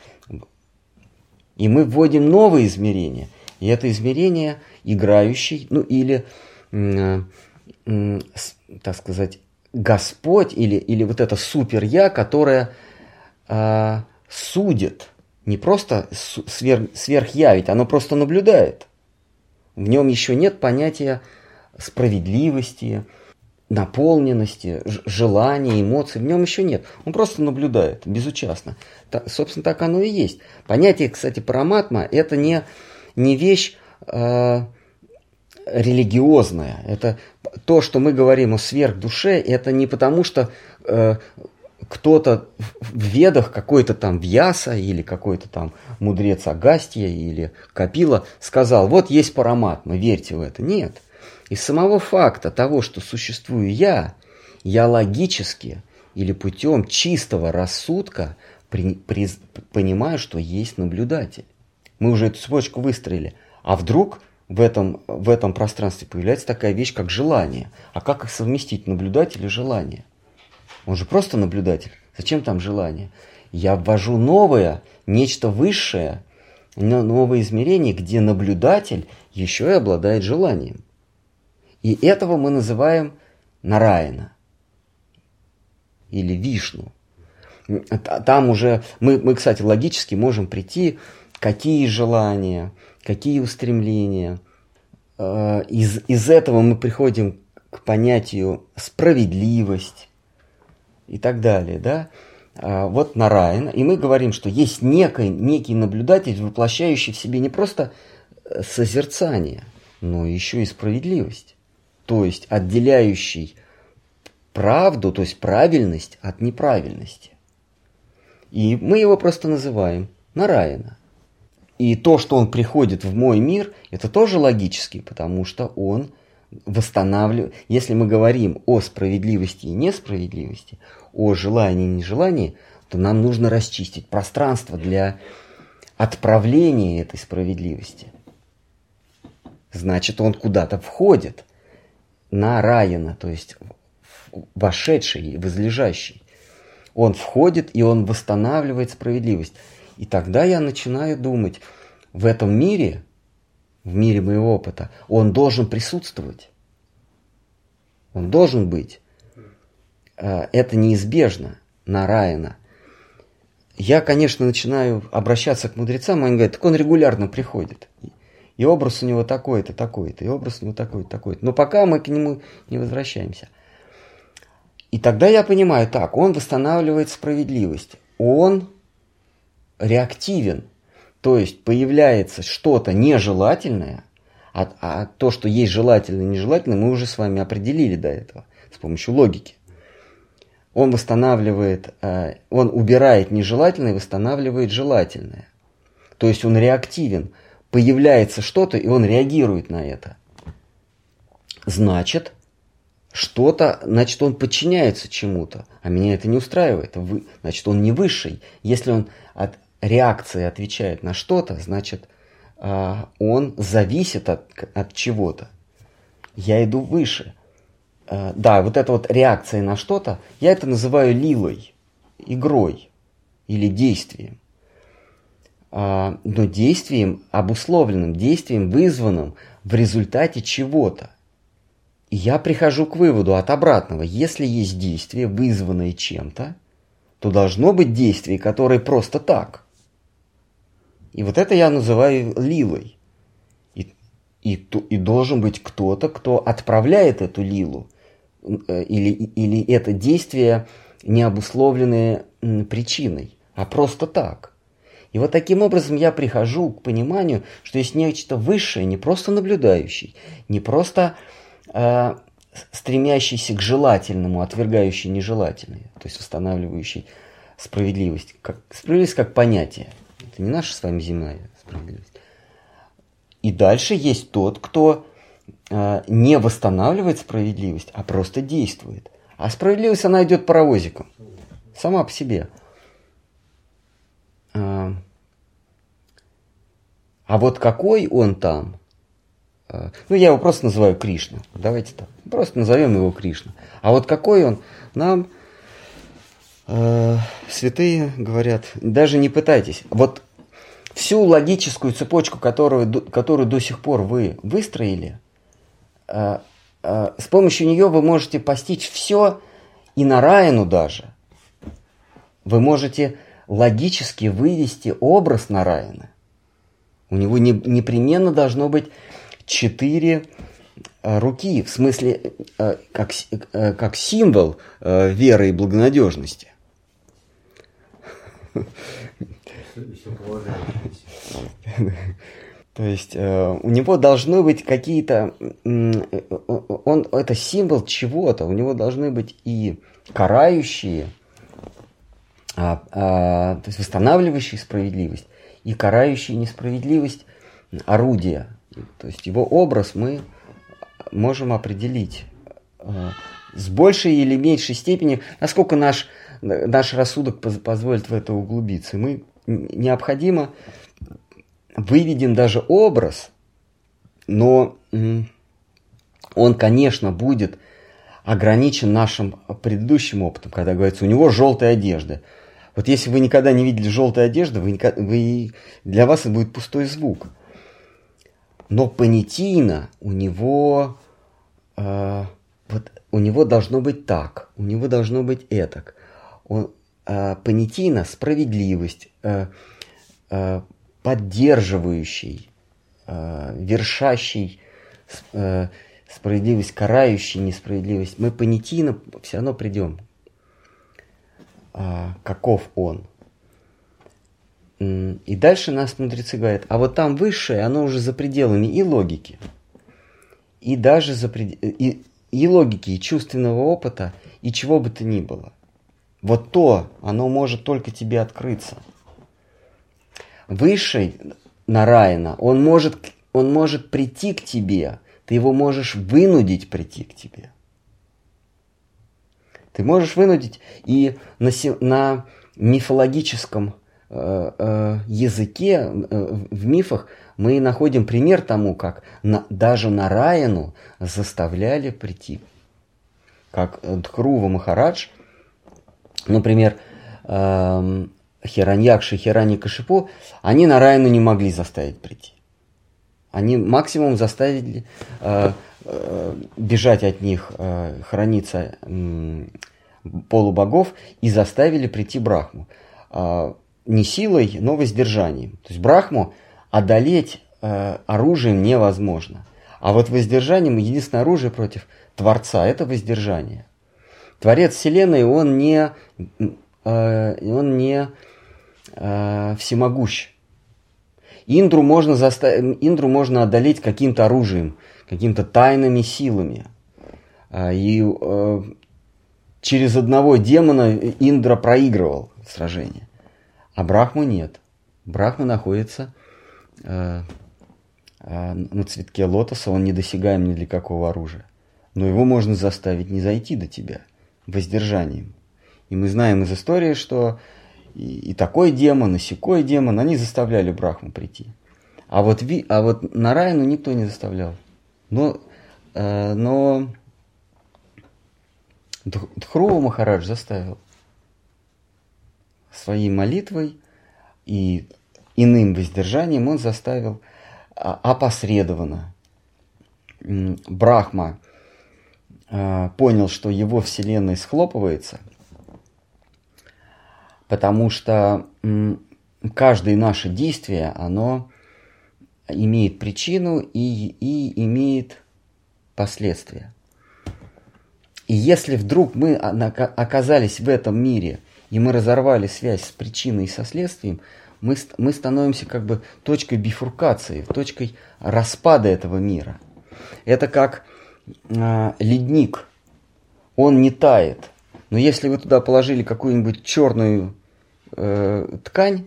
Speaker 1: И мы вводим новые измерения. И это измерение играющий, ну или, э, э, так сказать, Господь или, или вот это супер-я, которое э, судит, не просто сверх, сверх-я, оно просто наблюдает. В нем еще нет понятия справедливости, наполненности, желания, эмоций. В нем еще нет. Он просто наблюдает безучастно. Так, собственно, так оно и есть. Понятие, кстати, параматма – это не, не вещь э, религиозная. Это то, что мы говорим о сверхдуше, это не потому, что э, кто-то в ведах, какой-то там Вьяса или какой-то там мудрец Агастия или Капила сказал, вот есть параматма, верьте в это. Нет – из самого факта того, что существую я, я логически или путем чистого рассудка при, при, понимаю, что есть наблюдатель. Мы уже эту цепочку выстроили. А вдруг в этом, в этом пространстве появляется такая вещь, как желание. А как их совместить, наблюдатель и желание? Он же просто наблюдатель. Зачем там желание? Я ввожу новое, нечто высшее, новое измерение, где наблюдатель еще и обладает желанием. И этого мы называем Нараина или Вишну. Там уже мы, мы, кстати, логически можем прийти, какие желания, какие устремления. Э, из, из этого мы приходим к понятию справедливость и так далее. Да? А, вот Нараяна. И мы говорим, что есть некий, некий наблюдатель, воплощающий в себе не просто э, созерцание, но еще и справедливость то есть отделяющий правду, то есть правильность от неправильности. И мы его просто называем Нараина. И то, что он приходит в мой мир, это тоже логически, потому что он восстанавливает, если мы говорим о справедливости и несправедливости, о желании и нежелании, то нам нужно расчистить пространство для отправления этой справедливости. Значит, он куда-то входит – нараяна, то есть вошедший, возлежащий. Он входит и он восстанавливает справедливость. И тогда я начинаю думать, в этом мире, в мире моего опыта, он должен присутствовать. Он должен быть. А, это неизбежно, нараяна. Я, конечно, начинаю обращаться к мудрецам, они говорят, так он регулярно приходит и образ у него такой-то, такой-то, и образ у него такой-то, такой-то. Но пока мы к нему не возвращаемся. И тогда я понимаю, так, он восстанавливает справедливость, он реактивен, то есть появляется что-то нежелательное, а, а то, что есть желательное и нежелательное, мы уже с вами определили до этого с помощью логики. он восстанавливает, э, он убирает нежелательное и восстанавливает желательное. То есть он реактивен. Появляется что-то, и он реагирует на это. Значит, что-то, значит, он подчиняется чему-то, а меня это не устраивает. Значит, он не высший. Если он от реакции отвечает на что-то, значит, а, он зависит от, от чего-то. Я иду выше. А, да, вот эта вот реакция на что-то, я это называю лилой, игрой или действием. А, но действием, обусловленным, действием, вызванным в результате чего-то. И я прихожу к выводу от обратного. Если есть действие, вызванное чем-то, то должно быть действие, которое просто так. И вот это я называю лилой. И, и, и должен быть кто-то, кто отправляет эту лилу. Э, или, или это действие не обусловленное причиной, а просто так. И вот таким образом я прихожу к пониманию, что есть нечто высшее, не просто наблюдающий, не просто э, стремящийся к желательному, отвергающий нежелательное, то есть восстанавливающий справедливость. Как, справедливость как понятие. Это не наша с вами земная справедливость. И дальше есть тот, кто э, не восстанавливает справедливость, а просто действует. А справедливость, она идет паровозиком. Сама по себе. А, а вот какой он там, а, ну, я его просто называю Кришна. Давайте так. Просто назовем его Кришна. А вот какой он, нам э, святые говорят, даже не пытайтесь. Вот всю логическую цепочку, которую, которую до сих пор вы выстроили, э, э, с помощью нее вы можете постичь все и на Райану даже. Вы можете логически вывести образ Нараяна. У него не, непременно должно быть четыре э, руки, в смысле, э, как, э, как символ веры и благонадежности. То есть у него должны быть какие-то, он это символ чего-то, у него должны быть и карающие, а, а, то есть восстанавливающие справедливость и карающие несправедливость орудия, то есть его образ мы можем определить э, с большей или меньшей степени, насколько наш, наш рассудок позволит в это углубиться. Мы необходимо выведем даже образ, но он, конечно, будет ограничен нашим предыдущим опытом, когда говорится, у него желтая одежда. Вот если вы никогда не видели желтой одежды, вы, вы, для вас это будет пустой звук. Но понятийно у него, э, вот, у него должно быть так, у него должно быть этак. Он, э, понятийно справедливость, э, э, поддерживающий, вершащий справедливость, карающий несправедливость. Мы понятийно все равно придем. Каков он? И дальше нас мудрецы говорят, а вот там высшее, оно уже за пределами и логики, и даже за пред... и, и логики, и чувственного опыта, и чего бы то ни было. Вот то, оно может только тебе открыться. Высший Нараяна, он может, он может прийти к тебе, ты его можешь вынудить прийти к тебе. Ты можешь вынудить и на, на мифологическом Э, э, языке, э, в мифах мы находим пример тому, как на, даже Райану заставляли прийти. Как Дхрува Махарадж, например, э, Хираньякши Хирани Кашипу, они Райану не могли заставить прийти. Они максимум заставили э, э, бежать от них, э, храниться полубогов и заставили прийти Брахму. Не силой, но воздержанием. То есть Брахму одолеть оружием невозможно. А вот воздержанием единственное оружие против Творца – это воздержание. Творец Вселенной, он не, э, он не э, всемогущ. Индру можно, заставить, Индру можно одолеть каким-то оружием, какими-то тайными силами. А, и э, через одного демона Индра проигрывал сражение. А Брахму нет. Брахма находится э, э, на цветке лотоса, он недосягаем ни для какого оружия. Но его можно заставить не зайти до тебя воздержанием. И мы знаем из истории, что и, и такой демон, и сякой демон, они заставляли Брахму прийти. А вот, ви, а вот Нараяну никто не заставлял. Но, э, но Дхрува Махарадж заставил своей молитвой и иным воздержанием он заставил а, опосредованно Брахма понял, что его вселенная схлопывается, потому что каждое наше действие, оно имеет причину и, и имеет последствия. И если вдруг мы оказались в этом мире, и мы разорвали связь с причиной и со следствием, мы, мы становимся как бы точкой бифуркации, точкой распада этого мира. Это как э, ледник. Он не тает. Но если вы туда положили какую-нибудь черную э, ткань,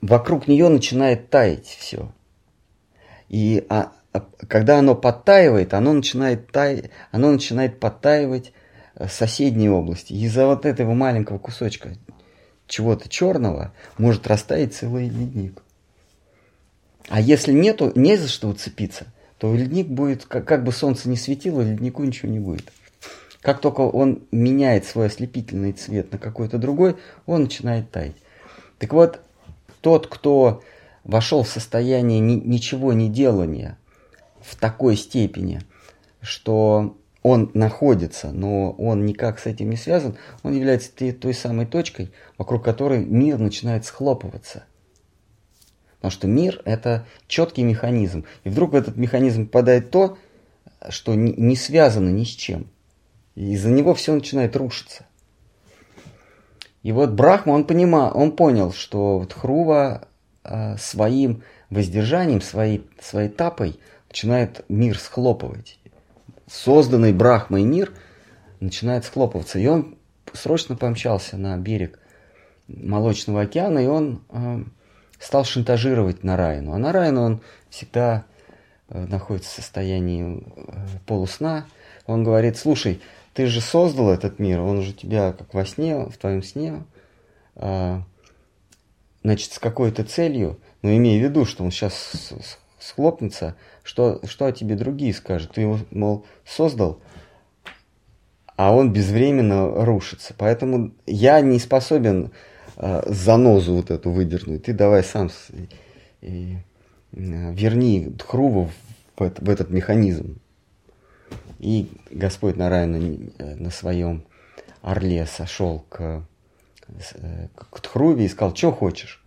Speaker 1: вокруг нее начинает таять все. И а, а, когда оно подтаивает, оно начинает, тай, оно начинает подтаивать э, соседние области. Из-за вот этого маленького кусочка чего-то черного может растаять целый ледник. А если нету, не за что уцепиться, то ледник будет, как, как бы солнце не светило, леднику ничего не будет. Как только он меняет свой ослепительный цвет на какой-то другой, он начинает таять. Так вот, тот, кто вошел в состояние ни, ничего не делания в такой степени, что он находится, но он никак с этим не связан, он является той, той самой точкой, вокруг которой мир начинает схлопываться. Потому что мир – это четкий механизм. И вдруг в этот механизм попадает то, что не, связано ни с чем. И из-за него все начинает рушиться. И вот Брахма, он, понимал, он понял, что вот Хрува э, своим воздержанием, своей, своей тапой начинает мир схлопывать созданный Брахмой мир начинает схлопываться. И он срочно помчался на берег Молочного океана, и он э, стал шантажировать Нарайну. А Нарайну он всегда э, находится в состоянии э, полусна. Он говорит, слушай, ты же создал этот мир, он же тебя как во сне, в твоем сне, э, значит, с какой-то целью, но имея в виду, что он сейчас схлопнется, что, что о тебе другие скажут? Ты его, мол, создал, а он безвременно рушится. Поэтому я не способен э, занозу вот эту выдернуть. Ты давай сам с, и, э, верни Дхруву в, в, этот механизм. И Господь Нарайна на, на своем орле сошел к, э, к Дхруве и сказал, что хочешь.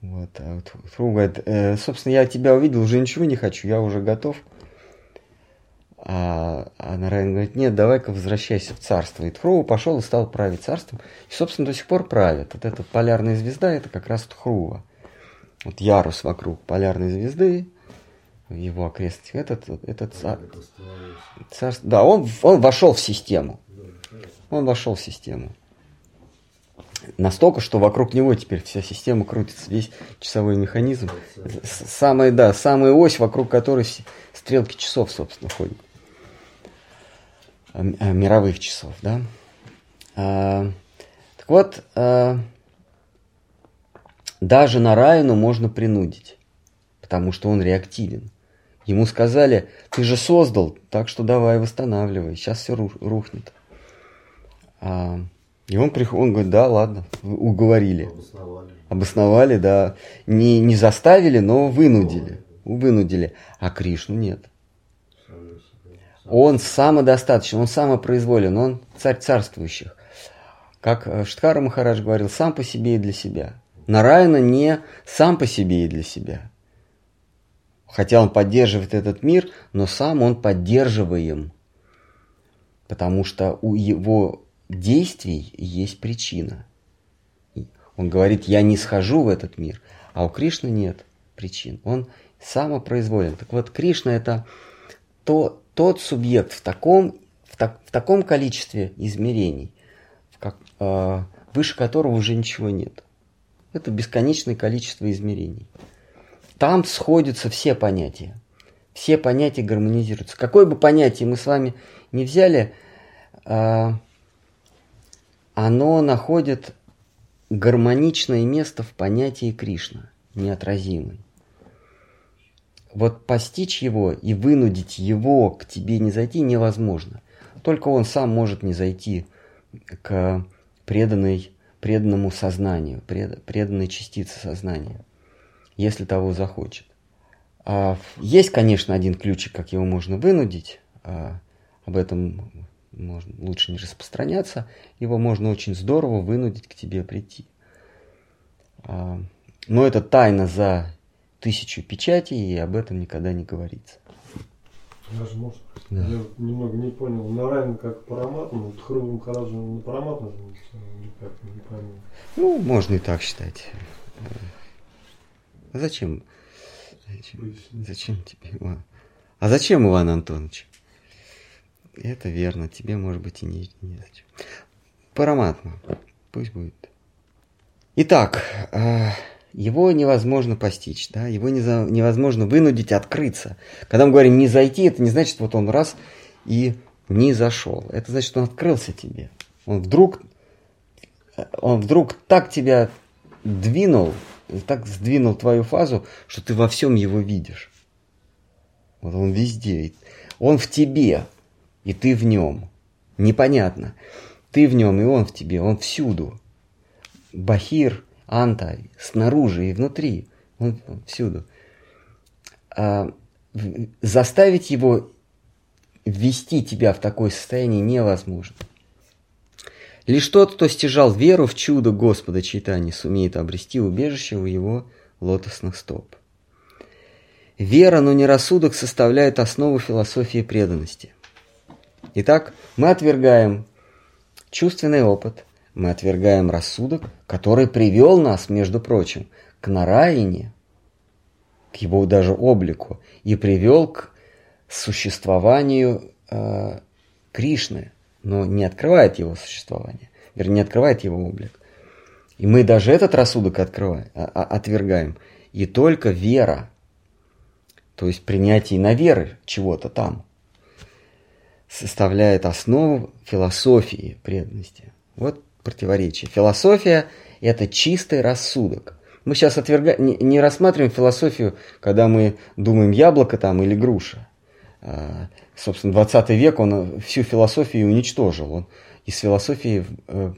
Speaker 1: Вот, а вот говорит, э, собственно, я тебя увидел, уже ничего не хочу, я уже готов. А, а Нарайан говорит, нет, давай-ка возвращайся в царство. И Тхрува пошел и стал править царством. И, собственно, до сих пор правит. Вот эта полярная звезда, это как раз Тхрува. Вот ярус вокруг полярной звезды, его окрестности. Этот, этот цар, царство. Да, он, он вошел в систему. Он вошел в систему. Настолько, что вокруг него теперь вся система крутится, весь часовой механизм. Самая, да, самая ось, вокруг которой стрелки часов, собственно, ходят. А, а, мировых часов, да. А, так вот, а, даже на Райну можно принудить, потому что он реактивен. Ему сказали, ты же создал, так что давай восстанавливай, сейчас все рухнет. А, и он, приходит, он говорит, да, ладно, уговорили. Обосновали. Обосновали, да. Не, не заставили, но вынудили. Вынудили. А Кришну нет. Он самодостаточен, он самопроизволен, он царь царствующих. Как э, Штхара Махарадж говорил, сам по себе и для себя. Нараяна не сам по себе и для себя. Хотя он поддерживает этот мир, но сам он поддерживаем. Потому что у его действий есть причина. Он говорит, я не схожу в этот мир, а у Кришны нет причин. Он самопроизволен. Так вот, Кришна это то, тот субъект в таком, в так, в таком количестве измерений, как, э, выше которого уже ничего нет. Это бесконечное количество измерений. Там сходятся все понятия. Все понятия гармонизируются. Какое бы понятие мы с вами не взяли, э, оно находит гармоничное место в понятии Кришна, неотразимый. Вот постичь его и вынудить его к тебе не зайти невозможно. Только он сам может не зайти к преданной, преданному сознанию, пред, преданной частице сознания, если того захочет. А есть, конечно, один ключик, как его можно вынудить. А об этом можно, лучше не распространяться. Его можно очень здорово вынудить к тебе прийти. А, но это тайна за тысячу печатей, и об этом никогда не говорится.
Speaker 3: Даже может. Да. Я немного не понял. Нарайна как параматма, вот Хру Махараджа на параматма никак не пойму.
Speaker 1: Ну, можно и так считать. А зачем? Зачем, зачем тебе Иван? А зачем Иван Антонович? Это верно, тебе может быть и не, не зачем. Параматма, пусть будет. Итак, э, его невозможно постичь, да, его невозможно вынудить открыться. Когда мы говорим не зайти, это не значит, вот он раз и не зашел. Это значит, он открылся тебе. Он вдруг, он вдруг так тебя двинул, так сдвинул твою фазу, что ты во всем его видишь. Вот он везде. Он в тебе, и ты в нем. Непонятно. Ты в нем, и он в тебе, он всюду. Бахир, Анта, снаружи и внутри, он, всюду. А, заставить его ввести тебя в такое состояние невозможно. Лишь тот, кто стяжал веру в чудо Господа Чайтани, сумеет обрести убежище у его лотосных стоп. Вера, но не рассудок, составляет основу философии преданности. Итак, мы отвергаем чувственный опыт, мы отвергаем рассудок, который привел нас, между прочим, к Нараине, к его даже облику, и привел к существованию э, Кришны, но не открывает его существование, вернее, не открывает его облик. И мы даже этот рассудок открываем, а, а, отвергаем. И только вера, то есть принятие на веры чего-то там, составляет основу философии преданности. Вот противоречие. Философия – это чистый рассудок. Мы сейчас отверга... не, не рассматриваем философию, когда мы думаем яблоко там или груша. А, собственно, 20 век он всю философию уничтожил. Он из философии э,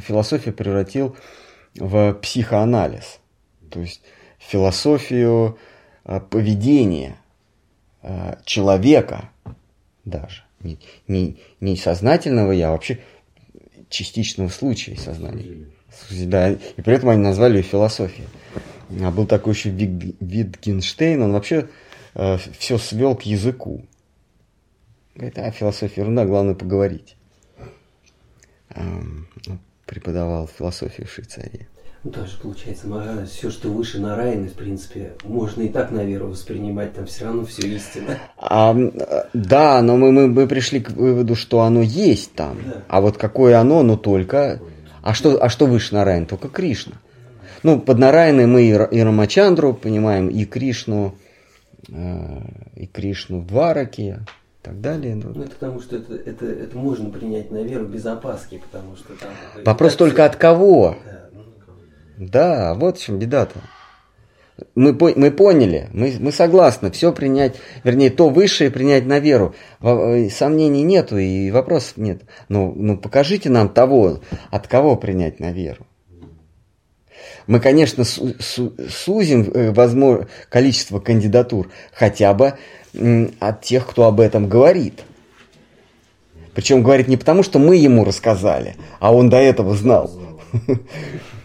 Speaker 1: философию превратил в психоанализ. То есть философию э, поведения э, человека даже. Не, не, не сознательного я, а вообще частичного случая сознания. Да, и при этом они назвали ее философией. А был такой еще Витгенштейн, он вообще э, все свел к языку. Говорит, а философия ерунда, главное поговорить. Эм, преподавал философию в Швейцарии.
Speaker 2: Ну, тоже получается, все, что выше на Райне, в принципе, можно и так на веру воспринимать, там все равно все истинно.
Speaker 1: А, да, но мы, мы, мы пришли к выводу, что оно есть там. Да. А вот какое оно, но только... А что, а что выше на Райне? Только Кришна. Ну, под Нарайной мы и, и Рамачандру понимаем, и Кришну, э, и Кришну в Двараке, и так далее.
Speaker 2: Ну, это потому что это, это, это можно принять на веру без опаски, потому что там...
Speaker 1: Вопрос только от кого? Да. Да, вот в чем беда-то. Мы, мы поняли, мы, мы согласны, все принять, вернее, то высшее принять на веру. Э, сомнений нету и вопросов нет. Ну, ну покажите нам того, от кого принять на веру. Мы, конечно, су су сузим э, возможно, количество кандидатур хотя бы от тех, кто об этом говорит. Причем говорит не потому, что мы ему рассказали, а он до этого знал. *laughs*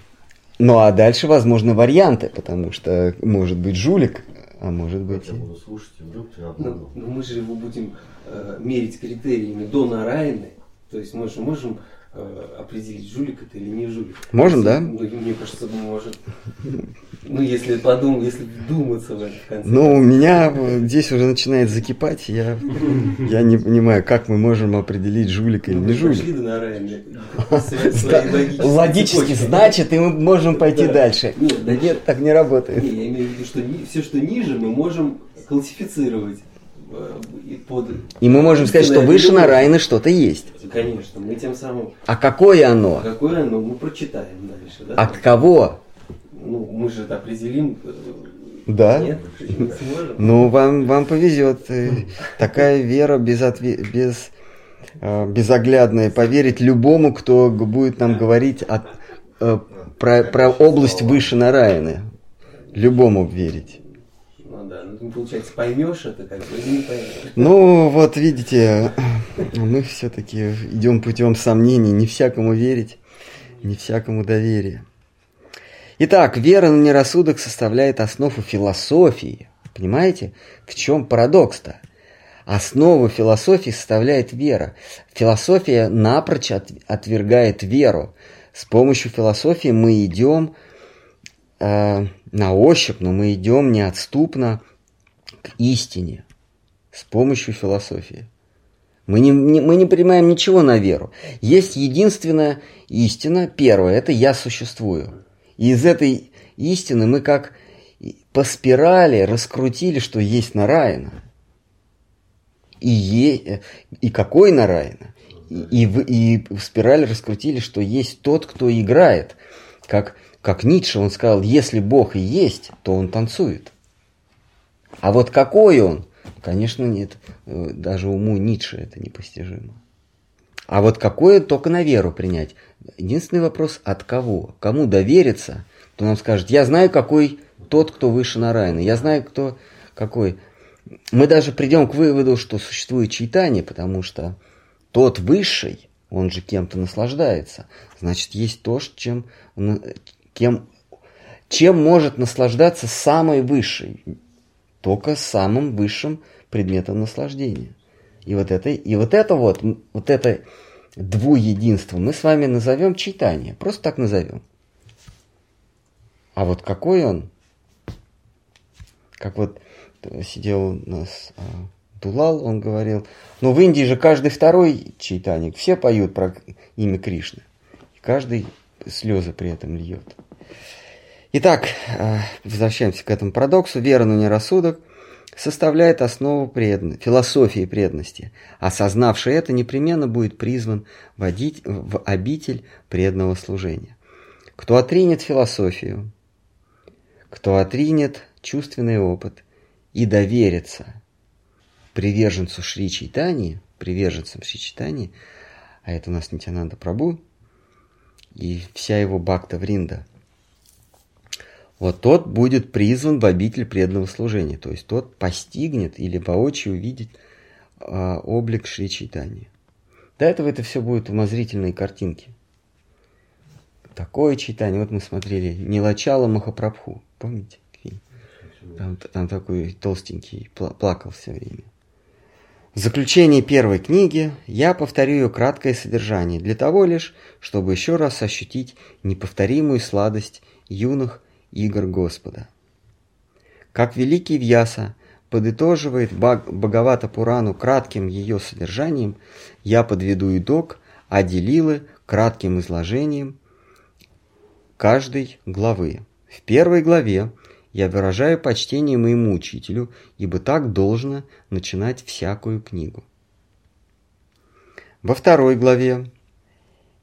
Speaker 1: Ну а дальше возможны варианты, потому что может быть жулик, а может быть... Я буду слушать,
Speaker 2: вдруг ну, ну, мы же его будем э, мерить критериями до Нарайны, То есть мы же можем определить, жулик это или не жулик.
Speaker 1: Можем, да?
Speaker 2: Ну, мне кажется, может. *laughs* Ну, если подумать, если вдуматься в этот концепт.
Speaker 1: Ну, у меня здесь уже начинает закипать, я, я не понимаю, как мы можем определить жулика или
Speaker 2: Ну,
Speaker 1: не
Speaker 2: мы
Speaker 1: жулик.
Speaker 2: пошли до *laughs*
Speaker 1: Логически, значит, и мы можем пойти
Speaker 2: Да.
Speaker 1: дальше.
Speaker 2: Нет,
Speaker 1: нет, так не работает.
Speaker 2: Я имею в виду, что все, что ниже, мы можем классифицировать э, и под...
Speaker 1: И мы можем сказать, что выше
Speaker 2: любовь.
Speaker 1: Нараяны что-то есть.
Speaker 2: Конечно, мы тем самым...
Speaker 1: А какое оно?
Speaker 2: Какое оно, мы прочитаем дальше, да?
Speaker 1: От кого?
Speaker 2: Ну, мы же это определим. э,
Speaker 1: Да.
Speaker 2: Нет, не сможем.
Speaker 1: Ну, вам, вам повезет. Э, Такая вера без, отве- без, э, безоглядная. Поверить любому, кто будет нам говорить от- про, про область выше Нараяны. Любому верить.
Speaker 2: Получается, поймешь это как бы или не поймешь.
Speaker 1: Ну, вот видите, мы все-таки идем путем сомнений, не всякому верить, не всякому доверия. Итак, вера на нерассудок составляет основу философии. Понимаете, в чем парадокс-то? Основу философии составляет вера. Философия напрочь от- отвергает веру. С помощью философии мы идем э, на ощупь, но мы идем неотступно к истине с помощью философии. Мы не, не- мы не принимаем ничего на веру. Есть единственная истина, первая, это «я существую». И из этой истины мы как по спирали раскрутили, что есть Нараяна. И, е- и какой Нараяна? И, и, в, и в спирали раскрутили, что есть тот, кто играет. Как, как Ницше, он сказал, если Бог и есть, то он танцует. А вот какой он? Конечно, нет. Э, Даже уму Ницше это непостижимо. А вот какое только на веру принять. Единственный вопрос, от кого? Кому довериться, кто нам скажет, я знаю, какой тот, кто выше Нараяна. Я знаю, кто какой. Мы даже придем к выводу, что существует читание, потому что тот высший, он же кем-то наслаждается. Значит, есть то, чем, на- кем, чем может наслаждаться самый высший только самым высшим предметом наслаждения. И вот это, и вот это вот, вот это двуединство мы с вами назовем читание. Просто так назовем. А вот какой он? Как вот э, сидел у нас а, Дулал, он говорил, ну в Индии же каждый второй читанник, все поют про имя Кришны. И каждый слезы при этом льет. Итак, э, возвращаемся к этому парадоксу. Вера, но не рассудок, составляет основу предн... философии преданности. Осознавший это, непременно будет призван водить в обитель преданного служения. Кто отринет философию, кто отринет чувственный опыт и доверится приверженцу Шри Чайтани, приверженцам Шри Чайтани, а это у нас Нитянанда Прабу и вся его бхакта Вринда – вот тот будет призван в обитель преданного служения, то есть тот постигнет или воочию увидит а, облик Шри Чайтани. До этого это все будет умозрительные картинки. Такое читание, вот мы смотрели Нилачала Махапрабху, помните? Там, там такой толстенький, пла- плакал все время. В заключении первой книги я повторю ее краткое содержание, для того лишь, чтобы еще раз ощутить неповторимую сладость юных игр Господа. Как великий Вьяса подытоживает Бхагавата Пурану кратким ее содержанием, я подведу итог Аделилы кратким изложением каждой главы. В первой главе я выражаю почтение моему учителю, ибо так должно начинать всякую книгу. Во второй главе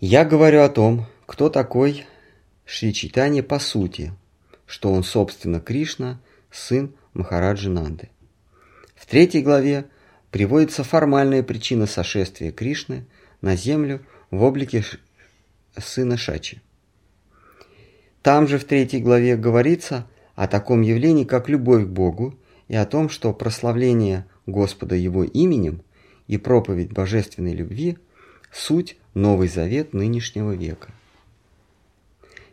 Speaker 1: я говорю о том, кто такой Шри Чайтанья по сути, что он, собственно, Кришна, сын Махараджи Нанды. В третьей главе приводится формальная причина сошествия Кришны на землю в облике сына Шачи. Там же в третьей главе говорится о таком явлении, как любовь к Богу, и о том, что прославление Господа Его именем и проповедь божественной любви – суть Новый Завет нынешнего века.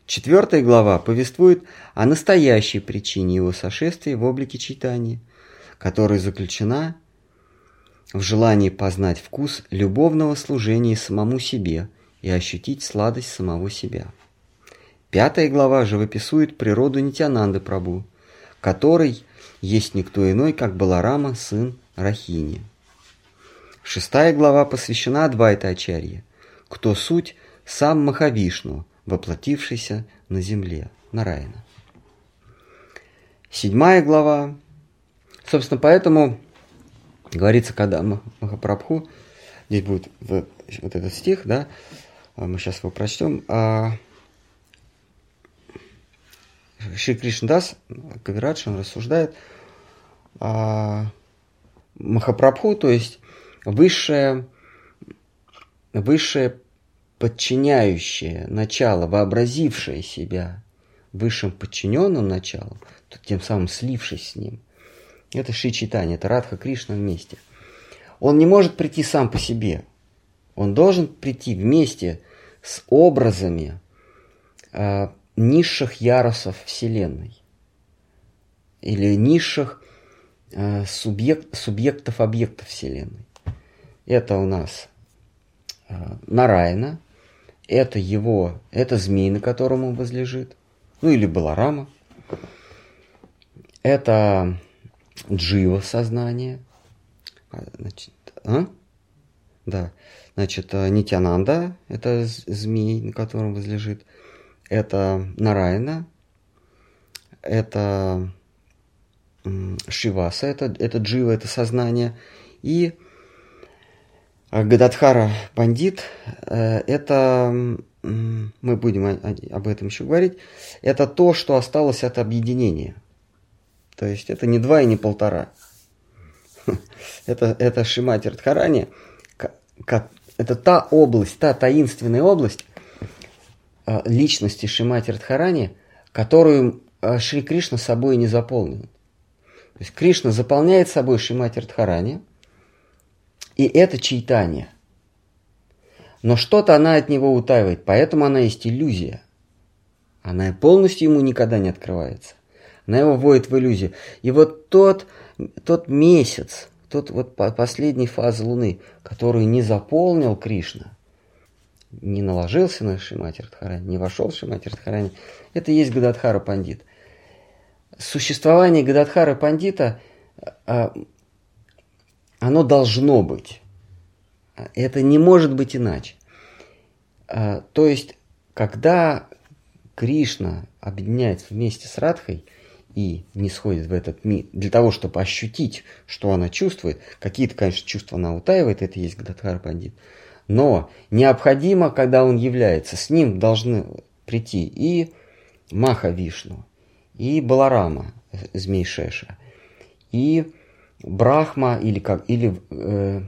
Speaker 1: Четвертая глава повествует о настоящей причине его сошествия в облике читания, которая заключена в желании познать вкус любовного служения самому себе и ощутить сладость самого себя. Пятая глава живописует природу Нитянанды Прабу, который есть никто иной, как Баларама, сын Рахини. Шестая глава посвящена Адвайта Ачарье, кто суть сам Махавишну, воплотившийся на земле, на Райна. Седьмая глава. Собственно, поэтому говорится, когда Махапрабху, здесь будет вот этот стих, да, а мы сейчас его прочтем, а Шри Кришндас, Кавирадж, он рассуждает о Махапрабху, то есть высшее, высшее подчиняющее начало, вообразившее себя высшим подчиненным началом, тем самым слившись с ним, это Шри Читание, это Радха Кришна вместе. Он не может прийти сам по себе. Он должен прийти вместе с образами э, низших ярусов Вселенной или низших э, субъект, субъектов объектов Вселенной. Это у нас э, Нарайна, это его, это змей, на котором он возлежит, ну или Баларама. Это Джива сознание. А, значит, а? Да. Значит, э, Нитянанда, это змей, на котором возлежит. Это Нарайна, это Шиваса, это, это Джива, это сознание. И Гададхара Пандит, э, это, мы будем об этом еще говорить, это то, что осталось от объединения. То есть это не два и не полтора. *laughs* Это, это Шимати Радхарани, это та область, та таинственная область э, личности Шимати Радхарани, которую э, Шри Кришна собой не заполнил. То есть Кришна заполняет собой Шимати Радхарани – и это читание. Но что-то она от него утаивает, поэтому она есть иллюзия. Она полностью ему никогда не открывается. Она его вводит в иллюзию. И вот тот, тот месяц, тот вот последний фаза Луны, которую не заполнил Кришна, не наложился на Шимати Радхарани, не вошел в Шимати Радхарани, это и есть Гададхара Пандит. Существование Гададхара Пандита а, оно должно быть. Это не может быть иначе. А, то есть, когда Кришна объединяется вместе с Радхой и не сходит в этот мир, для того, чтобы ощутить, что она чувствует, какие-то, конечно, чувства она утаивает, это есть Гададхар Пандит, но необходимо, когда он является, с ним должны прийти и Маха Вишну, и Баларама, Змей Шеша, и Брахма или, как, или э,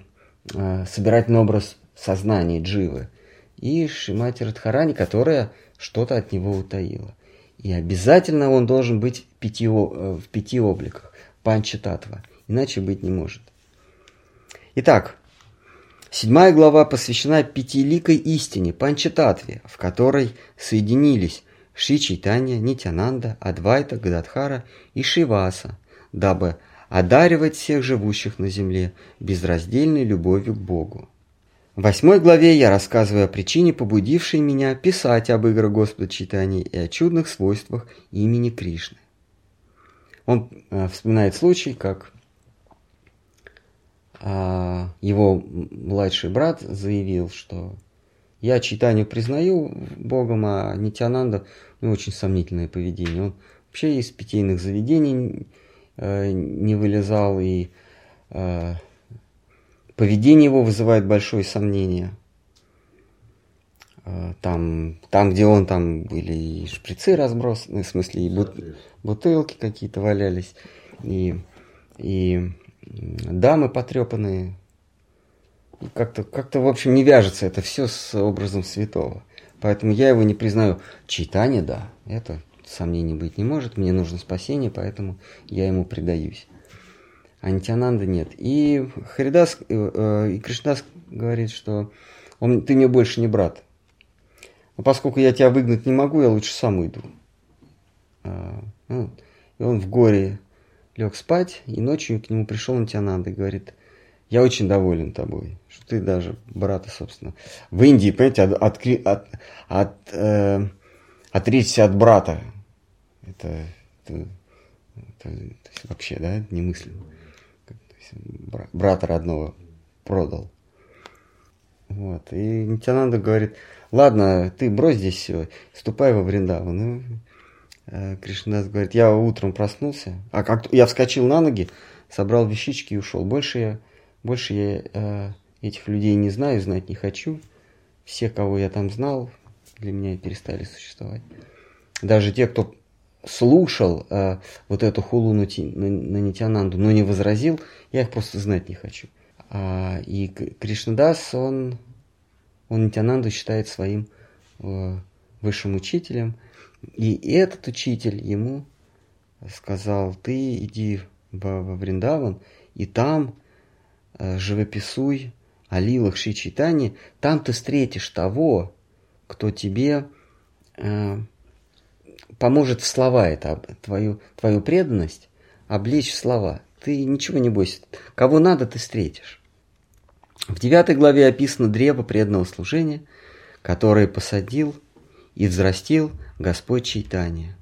Speaker 1: э, собирательный образ сознания Дживы и Шимати Радхарани, которая что-то от него утаила. И обязательно он должен быть пяти, э, в пяти обликах, панчататва, иначе быть не может. Итак, седьмая глава посвящена пятиликой истине, панчататве, в которой соединились Ши Чайтанья, Нитянанда, Адвайта, Гададхара и Шиваса, дабы одаривать всех живущих на земле безраздельной любовью к Богу. В восьмой главе я рассказываю о причине, побудившей меня писать об играх Господа Читания и о чудных свойствах имени Кришны. Он э, вспоминает случай, как э, его младший брат заявил, что я читанию признаю Богом, а Нитянанда у него очень сомнительное поведение. Он вообще из питейных заведений не вылезал, и э, поведение его вызывает большое сомнение. Э, там, там, где он, там были и шприцы разбросаны, в смысле, и бут, бутылки какие-то валялись, и, и дамы потрепанные. Как-то, как-то, в общем, не вяжется это все с образом святого. Поэтому я его не признаю. Читание, да, это сомнений быть не может, мне нужно спасение, поэтому я ему предаюсь. А Нитянанда нет. И Харидас э, э, и Кришнас говорит, что он, ты мне больше не брат. Но поскольку я тебя выгнать не могу, я лучше сам уйду. А, ну, и он в горе лег спать, и ночью к нему пришел Нитянанда и говорит, я очень доволен тобой, что ты даже брата, собственно. В Индии, понимаете, от, от, от, от, э, отречься от брата, это, это, это, это вообще, да, немыслимо. Брата родного продал. Вот. И Нитянанда говорит, ладно, ты брось здесь все, ступай во Вриндаву. Ну, э, Кришнадас говорит, я утром проснулся, а как я вскочил на ноги, собрал вещички и ушел. Больше я больше я э, этих людей не знаю, знать не хочу. Все, кого я там знал, для меня перестали существовать. Даже те, кто слушал э, вот эту хулу на, на, на Нитянанду, но не возразил, я их просто знать не хочу. А, и Кришнадас, он, он Нитянанду считает своим э, высшим учителем. И этот учитель ему сказал, ты иди во, во Вриндаван, и там Э, живописуй о лилах Чайтани, там ты встретишь того, кто тебе э, поможет слова это, твою, твою преданность облечь в слова. Ты ничего не бойся. Кого надо, ты встретишь. В девятой главе описано древо преданного служения, которое посадил и взрастил Господь Чайтания.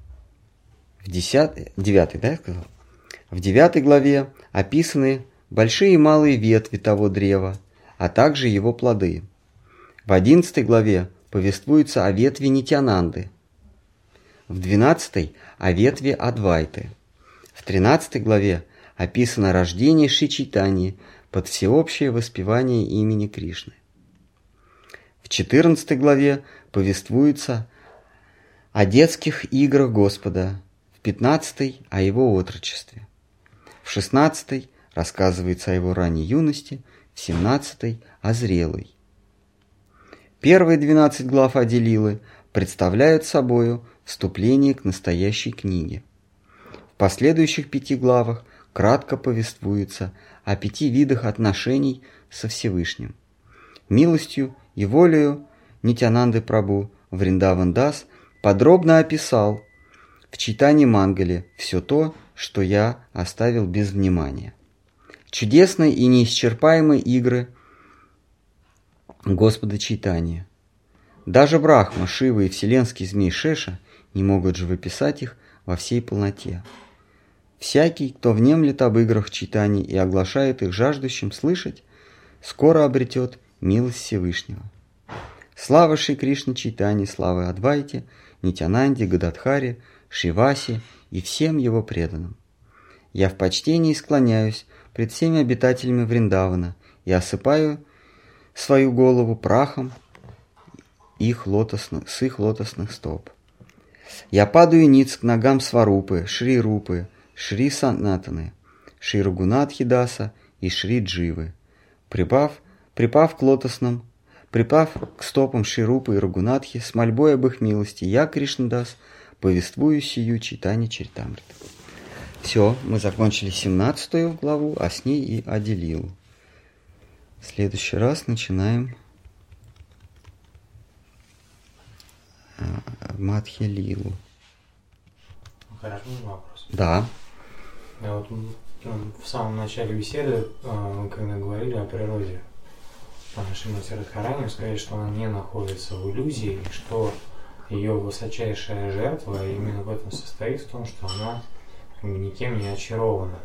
Speaker 1: В десятой, девятой, да, я сказал? В девятой главе описаны большие и малые ветви того древа, а также его плоды. В одиннадцатой главе повествуется о ветви Нитянанды, в двенадцатой – о ветви Адвайты, в тринадцатой главе описано рождение Шичитани под всеобщее воспевание имени Кришны. В четырнадцатой главе повествуется о детских играх Господа, в пятнадцатой – о его отрочестве, в шестнадцатой рассказывается о его ранней юности, в 17 о зрелой. Первые 12 глав Аделилы представляют собою вступление к настоящей книге. В последующих пяти главах кратко повествуется о пяти видах отношений со Всевышним. Милостью и волею Нитянанды Прабу Вриндаван Дас подробно описал в читании Мангали все то, что я оставил без внимания чудесные и неисчерпаемые игры Господа Читания. Даже Брахма, Шива и вселенский змей Шеша не могут же выписать их во всей полноте. Всякий, кто внемлет об играх читаний и оглашает их жаждущим слышать, скоро обретет милость Всевышнего. Слава Шри Кришне Чайтани, слава Адвайте, Нитянанде, Гададхаре, Шивасе и всем его преданным. Я в почтении склоняюсь пред всеми обитателями Вриндавана и осыпаю свою голову прахом их лотосных, с их лотосных стоп. Я падаю ниц к ногам Сварупы, Шри Рупы, Шри Санатаны, Шри Ругунатхидаса и Шри Дживы. Припав, припав к лотосным, припав к стопам Шри Рупы и Ругунатхи, с мольбой об их милости, я, Кришнадас, повествую сию читание Чаритамрита. Все, мы закончили 17 главу, а с ней и Аделилу. В следующий раз начинаем а, Мадхилилу.
Speaker 4: Хорошо, вопрос.
Speaker 1: Да.
Speaker 4: Я вот ну, в самом начале беседы, мы когда говорили о природе Шримати Радхарани, сказали, что она не находится в иллюзии, что ее высочайшая жертва именно в этом состоит, в том, что она никем не очарованы.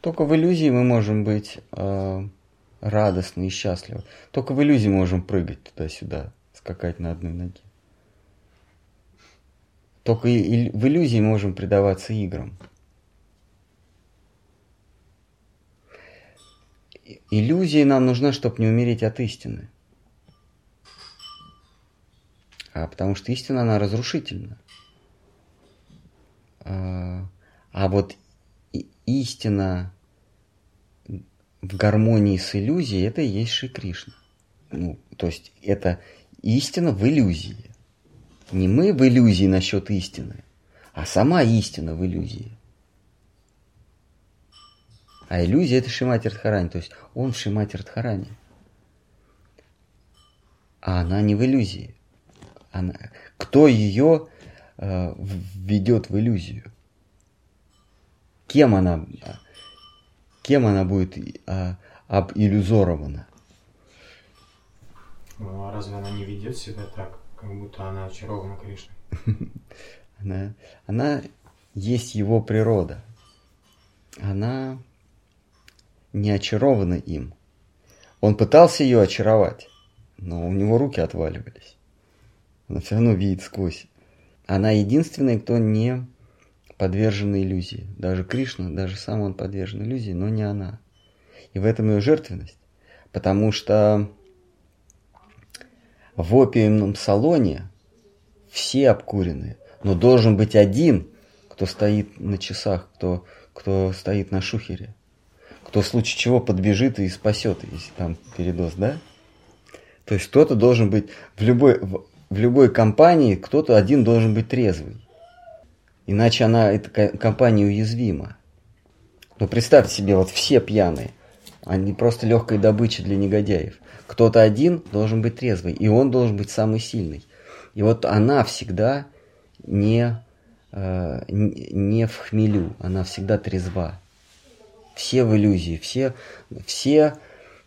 Speaker 1: Только в иллюзии мы можем быть э, радостны и счастливы. Только в иллюзии можем прыгать туда-сюда, скакать на одной ноге. Только в иллюзии можем предаваться играм. Иллюзия нам нужна, чтобы не умереть от истины. А потому что истина, она разрушительна. А, а вот истина в гармонии с иллюзией это и есть Шри Кришна. Ну, то есть это истина в иллюзии. Не мы в иллюзии насчет истины, а сама истина в иллюзии. А иллюзия это Шимати Радхарани, то есть он в Шимати Радхарани. А она не в иллюзии. Она, кто ее э, введет в иллюзию. Кем она, кем она будет э, обиллюзорована.
Speaker 4: Ну, а разве она не ведет себя так, как будто она очарована Кришной? *laughs*
Speaker 1: Она, она есть его природа. Она не очарована им. Он пытался ее очаровать, но у него руки отваливались. Она все равно видит сквозь. Она единственная, кто не подвержен иллюзии. Даже Кришна, даже сам он подвержен иллюзии, но не она. И в этом ее жертвенность. Потому что в опиумном салоне все обкуренные, но должен быть один, кто стоит на часах, кто, кто стоит на шухере, кто в случае чего подбежит и спасет, если там передоз, да? То есть кто-то должен быть в любой, в, в любой компании, кто-то один должен быть трезвый. Иначе она, эта компания уязвима. Но представьте себе, вот все пьяные, они просто легкая добыча для негодяев. Кто-то один должен быть трезвый, и он должен быть самый сильный. И вот она всегда не, э, не в хмелю, она всегда трезва. Все в иллюзии, все, все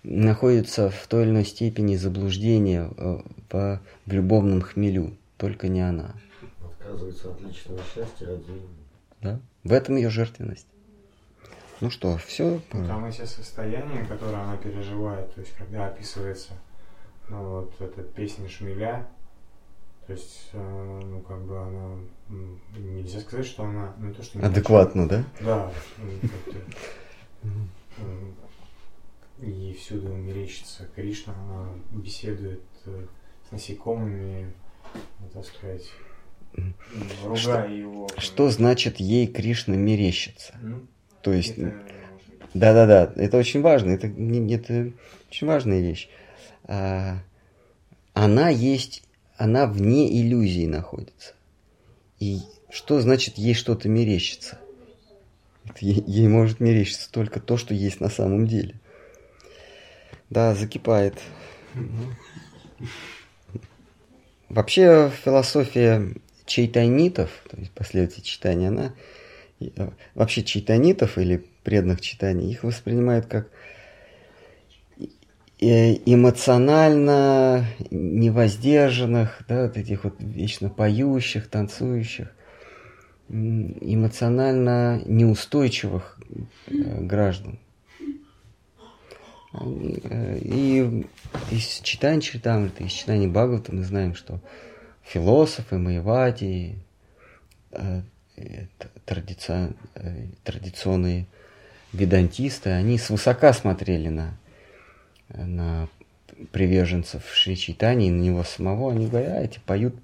Speaker 1: находятся в той или иной степени заблуждения э, в, в любовном хмелю, только не она.
Speaker 5: Отказывается от личного счастья ради...
Speaker 1: Да, в этом ее жертвенность. Ну что, все.
Speaker 4: Ну, там эти состояния, которые она переживает, то есть когда описывается ну, вот эта песня Шмеля, то есть, э, ну, как бы она, нельзя сказать, что она, ну, то, что...
Speaker 1: Адекватно, да?
Speaker 4: Да. И всюду мерещится Кришна, она беседует э, с насекомыми, ну, так сказать, ругая
Speaker 1: что,
Speaker 4: его.
Speaker 1: Что значит ей Кришна мерещится?
Speaker 4: Ну,
Speaker 1: То есть, да-да-да, это очень важно, это, это очень важная вещь. А, она есть, она вне иллюзии находится. И что значит ей что-то мерещится? Ей, ей может мерещиться только то, что есть на самом деле. Да, закипает. Вообще философия чайтанитов, то есть последователей читания, она вообще чайтанитов или преданных читаний, их воспринимают как э, эмоционально невоздержанных, да, вот этих вот вечно поющих, танцующих, эмоционально неустойчивых э, граждан. Э, И из читания Чаритамрита, из читания Бхагавата мы знаем, что философы, Маевади, э, э, традиционные ведантисты, они свысока смотрели на, на приверженцев Шри Чайтани на него самого. Они говорят, а, эти поют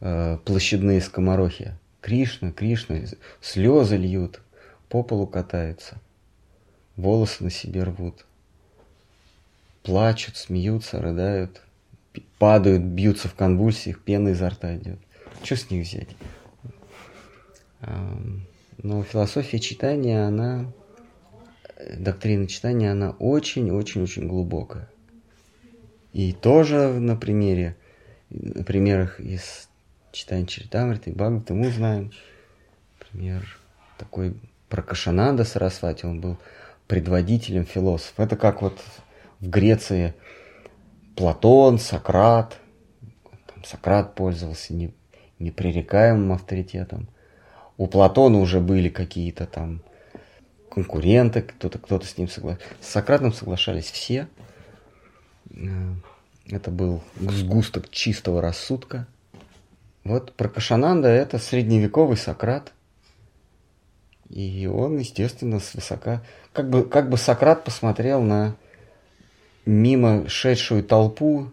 Speaker 1: э, площадные скоморохи. Кришна, Кришна, слезы льют, по полу катаются, волосы на себе рвут плачут, смеются, рыдают, падают, бьются в конвульсиях, пена изо рта идет. Что с них взять? Ам, Но философия читания, она, э, доктрина читания, она очень-очень-очень глубокая. И тоже на примере, на примерах из читания Чаритамрита и Бхагавата мы знаем, например, такой Пракашананда Сарасвати, он был предводителем философов. Это как вот в Греции Платон, Сократ. Там Сократ пользовался не- непререкаемым авторитетом. У Платона уже были какие-то там конкуренты, кто-то кто с ним соглашался. С Сократом соглашались все. Э, Это был сгусток чистого рассудка. Вот Пракашананда – это средневековый Сократ. И он, естественно, свысока... Как бы, как бы Сократ посмотрел на мимо шедшую толпу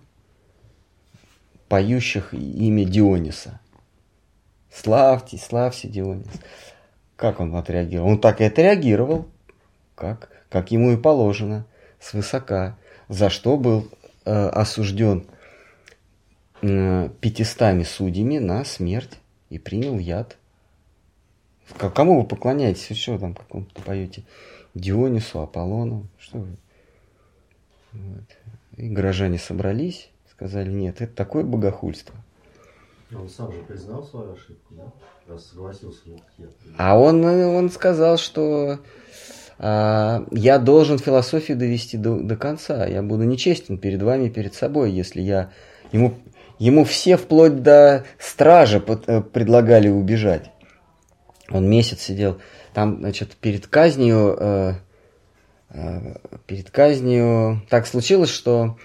Speaker 1: поющих имя Диониса. Славьте, славься, Дионис. Как он отреагировал? Он так и отреагировал, как, как ему и положено, свысока, за что был э, осужден э, судьями на смерть и принял яд. К- Кому вы поклоняетесь? Что там какому-то поете? Дионису, Аполлону? Что вы? Вот. И горожане собрались, сказали, нет, это такое богохульство.
Speaker 5: Он сам же признал свою ошибку, да? Раз согласился ответы.
Speaker 1: А он, он сказал, что а, я должен философию довести до, до конца. Я буду нечестен перед вами и перед собой, если я... Ему, ему все вплоть до стражи под, э, предлагали убежать. Он месяц сидел. Там, значит, перед казнью... Э, э, перед казнью... Так случилось, что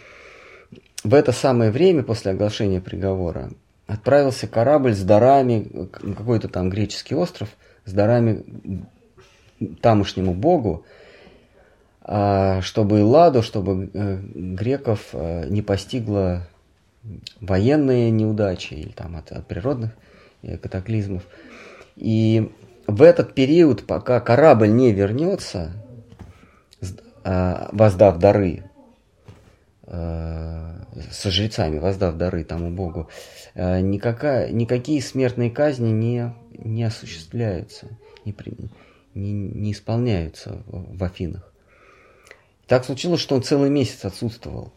Speaker 1: в это самое время, после оглашения приговора, отправился корабль с дарами, какой-то там греческий остров, с дарами тамошнему богу, а, чтобы Ладу, чтобы э, греков э, не постигла военные неудачи или там от, от природных э, катаклизмов. И в этот период, пока корабль не вернется, а, воздав дары, со жрецами, воздав дары тому Богу, никакая, никакие смертные казни не, не осуществляются. Не, не, не исполняются в Афинах. Так случилось, что он целый месяц отсутствовал.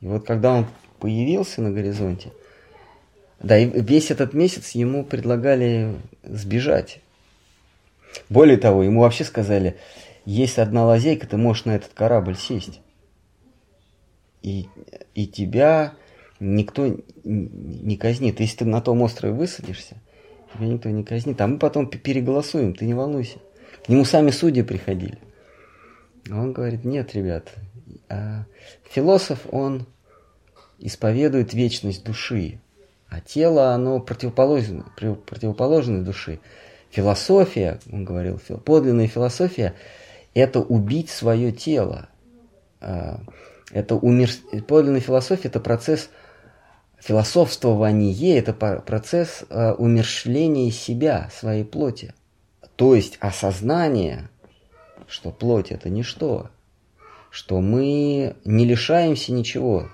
Speaker 1: И вот когда он появился на горизонте, да, и весь этот месяц ему предлагали сбежать. Более того, ему вообще сказали, есть одна лазейка, ты можешь на этот корабль сесть. И, и тебя никто не казнит. Если ты на том острове высадишься – Тебя никто не казнит. А мы потом переголосуем, ты не волнуйся. К нему сами судьи приходили. А он говорит, нет, ребят, а философ, он исповедует вечность души, а тело, оно противоположно, противоположной души. Философия, он говорил, подлинная философия – это убить свое тело. Это умер... Подлинная философия – это процесс Философствование – это процесс э, умершления себя, своей плоти. То есть осознание, что плоть – это ничто, что мы не лишаемся ничего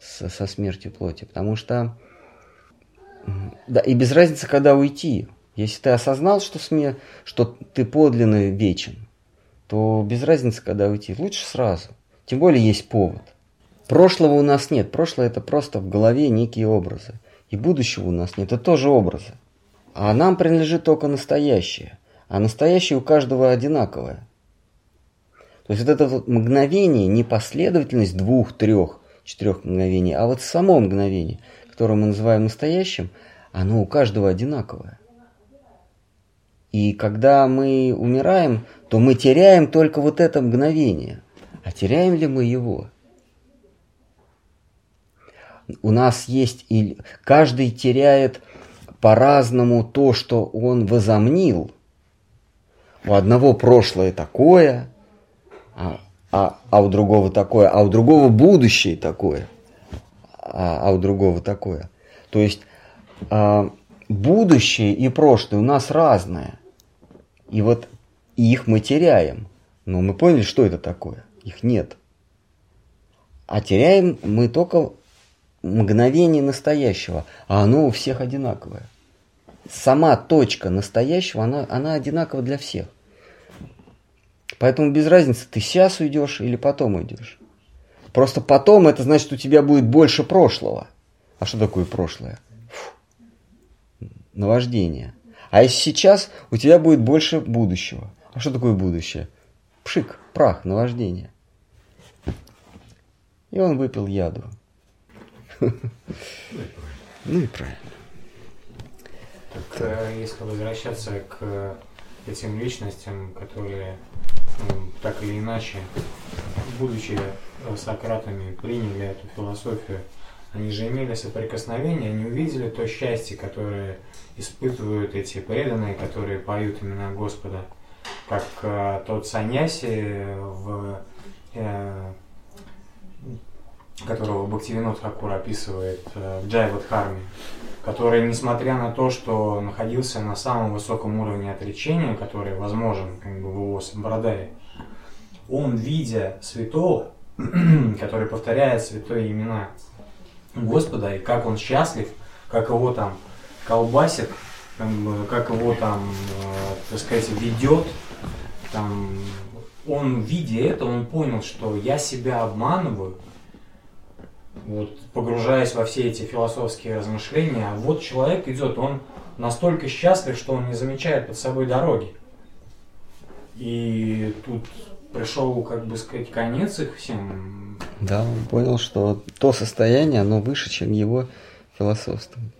Speaker 1: со, со смертью плоти, потому что да, и без разницы, когда уйти. Если ты осознал, что, сме, что ты подлинно вечен, то без разницы, когда уйти. Лучше сразу. Тем более есть повод. Прошлого у нас нет. Прошлое это просто в голове некие образы. И будущего у нас нет. Это тоже образы. А нам принадлежит только настоящее. А настоящее у каждого одинаковое. То есть вот это вот мгновение, не последовательность двух, трех, четырех мгновений, а вот само мгновение, которое мы называем настоящим, оно у каждого одинаковое. И когда мы умираем, то мы теряем только вот это мгновение. А теряем ли мы его? у нас есть, и каждый теряет по-разному то, что он возомнил. У одного прошлое такое, а, а, а у другого такое, а у другого будущее такое, а, а у другого такое. То есть а, будущее и прошлое у нас разное. И вот их мы теряем. Но мы поняли, что это такое. Их нет. А теряем мы только мгновение настоящего, а оно у всех одинаковое. Сама точка настоящего, она, она одинакова для всех. Поэтому без разницы, ты сейчас уйдешь или потом уйдешь. Просто потом это значит, у тебя будет больше прошлого. А что такое прошлое? Фу. Наваждение. А если сейчас у тебя будет больше будущего. А что такое будущее? Пшик, прах, наваждение. И он выпил яду. *laughs* Ну и правильно.
Speaker 4: Так, э, если возвращаться к этим личностям, которые так или иначе, будучи э, Сократами, приняли эту философию, они же имели соприкосновение, они увидели то счастье, которое испытывают эти преданные, которые поют имена Господа, как э, тот Саньяси в э, которого Бхактивинод Хакур описывает э, в Джайвадхарме, который, несмотря на то, что находился на самом высоком уровне отречения, который возможен как бы, в его Бородаре, он, видя святого, *clears throat* который повторяет святые имена Господа, и как он счастлив, как его там колбасит, как его там, э, так сказать, ведет, там, он, видя это, он понял, что я себя обманываю, вот, погружаясь во все эти философские размышления, вот человек идет, он настолько счастлив, что он не замечает под собой дороги. И тут пришел, как бы сказать, конец их всем.
Speaker 1: Да, он понял, что то состояние, оно выше, чем его философствование.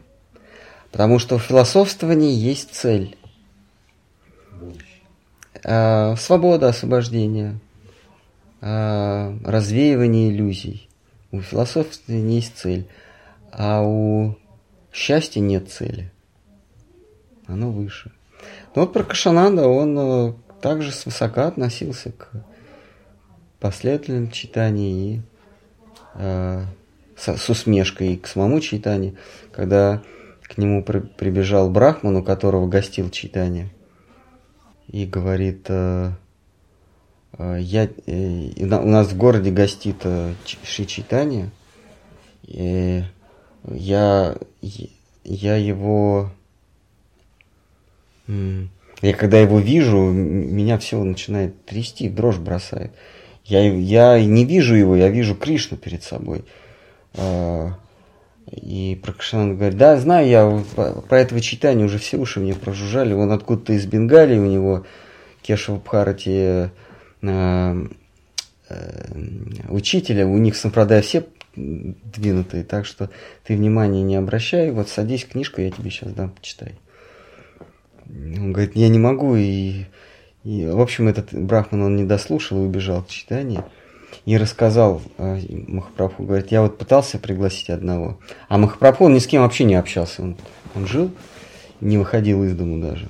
Speaker 1: Потому что в философствовании есть цель. А, свобода освобождения, а, развеивание иллюзий. У философствования есть цель, а у счастья нет цели. Оно выше. Но вот про Кашананда он э, также свысока относился к последовательным читанию и э, с, с усмешкой к самому читанию, когда к нему при, прибежал Брахман, у которого гостил читание, и говорит, э, я, э, у нас в городе гостит э, Шри Читание, и я, я его я когда его вижу, меня все начинает трясти, дрожь бросает. Я, я не вижу его, я вижу Кришну перед собой. И Пракшананда говорит, да, знаю, я про этого читания уже все уши мне прожужжали. Он откуда-то из Бенгалии, у него Кешева Бхарати э, э, учителя, у них сампрадай все двинутые, так что ты внимания не обращай, вот садись, книжку я тебе сейчас дам, почитай. Он говорит, я не могу. И, и в общем, этот Брахман, он не дослушал и убежал к читанию. И рассказал э, Махапрабху, говорит, я вот пытался пригласить одного. А Махапрабху, он ни с кем вообще не общался. Он, он жил, не выходил из дому даже.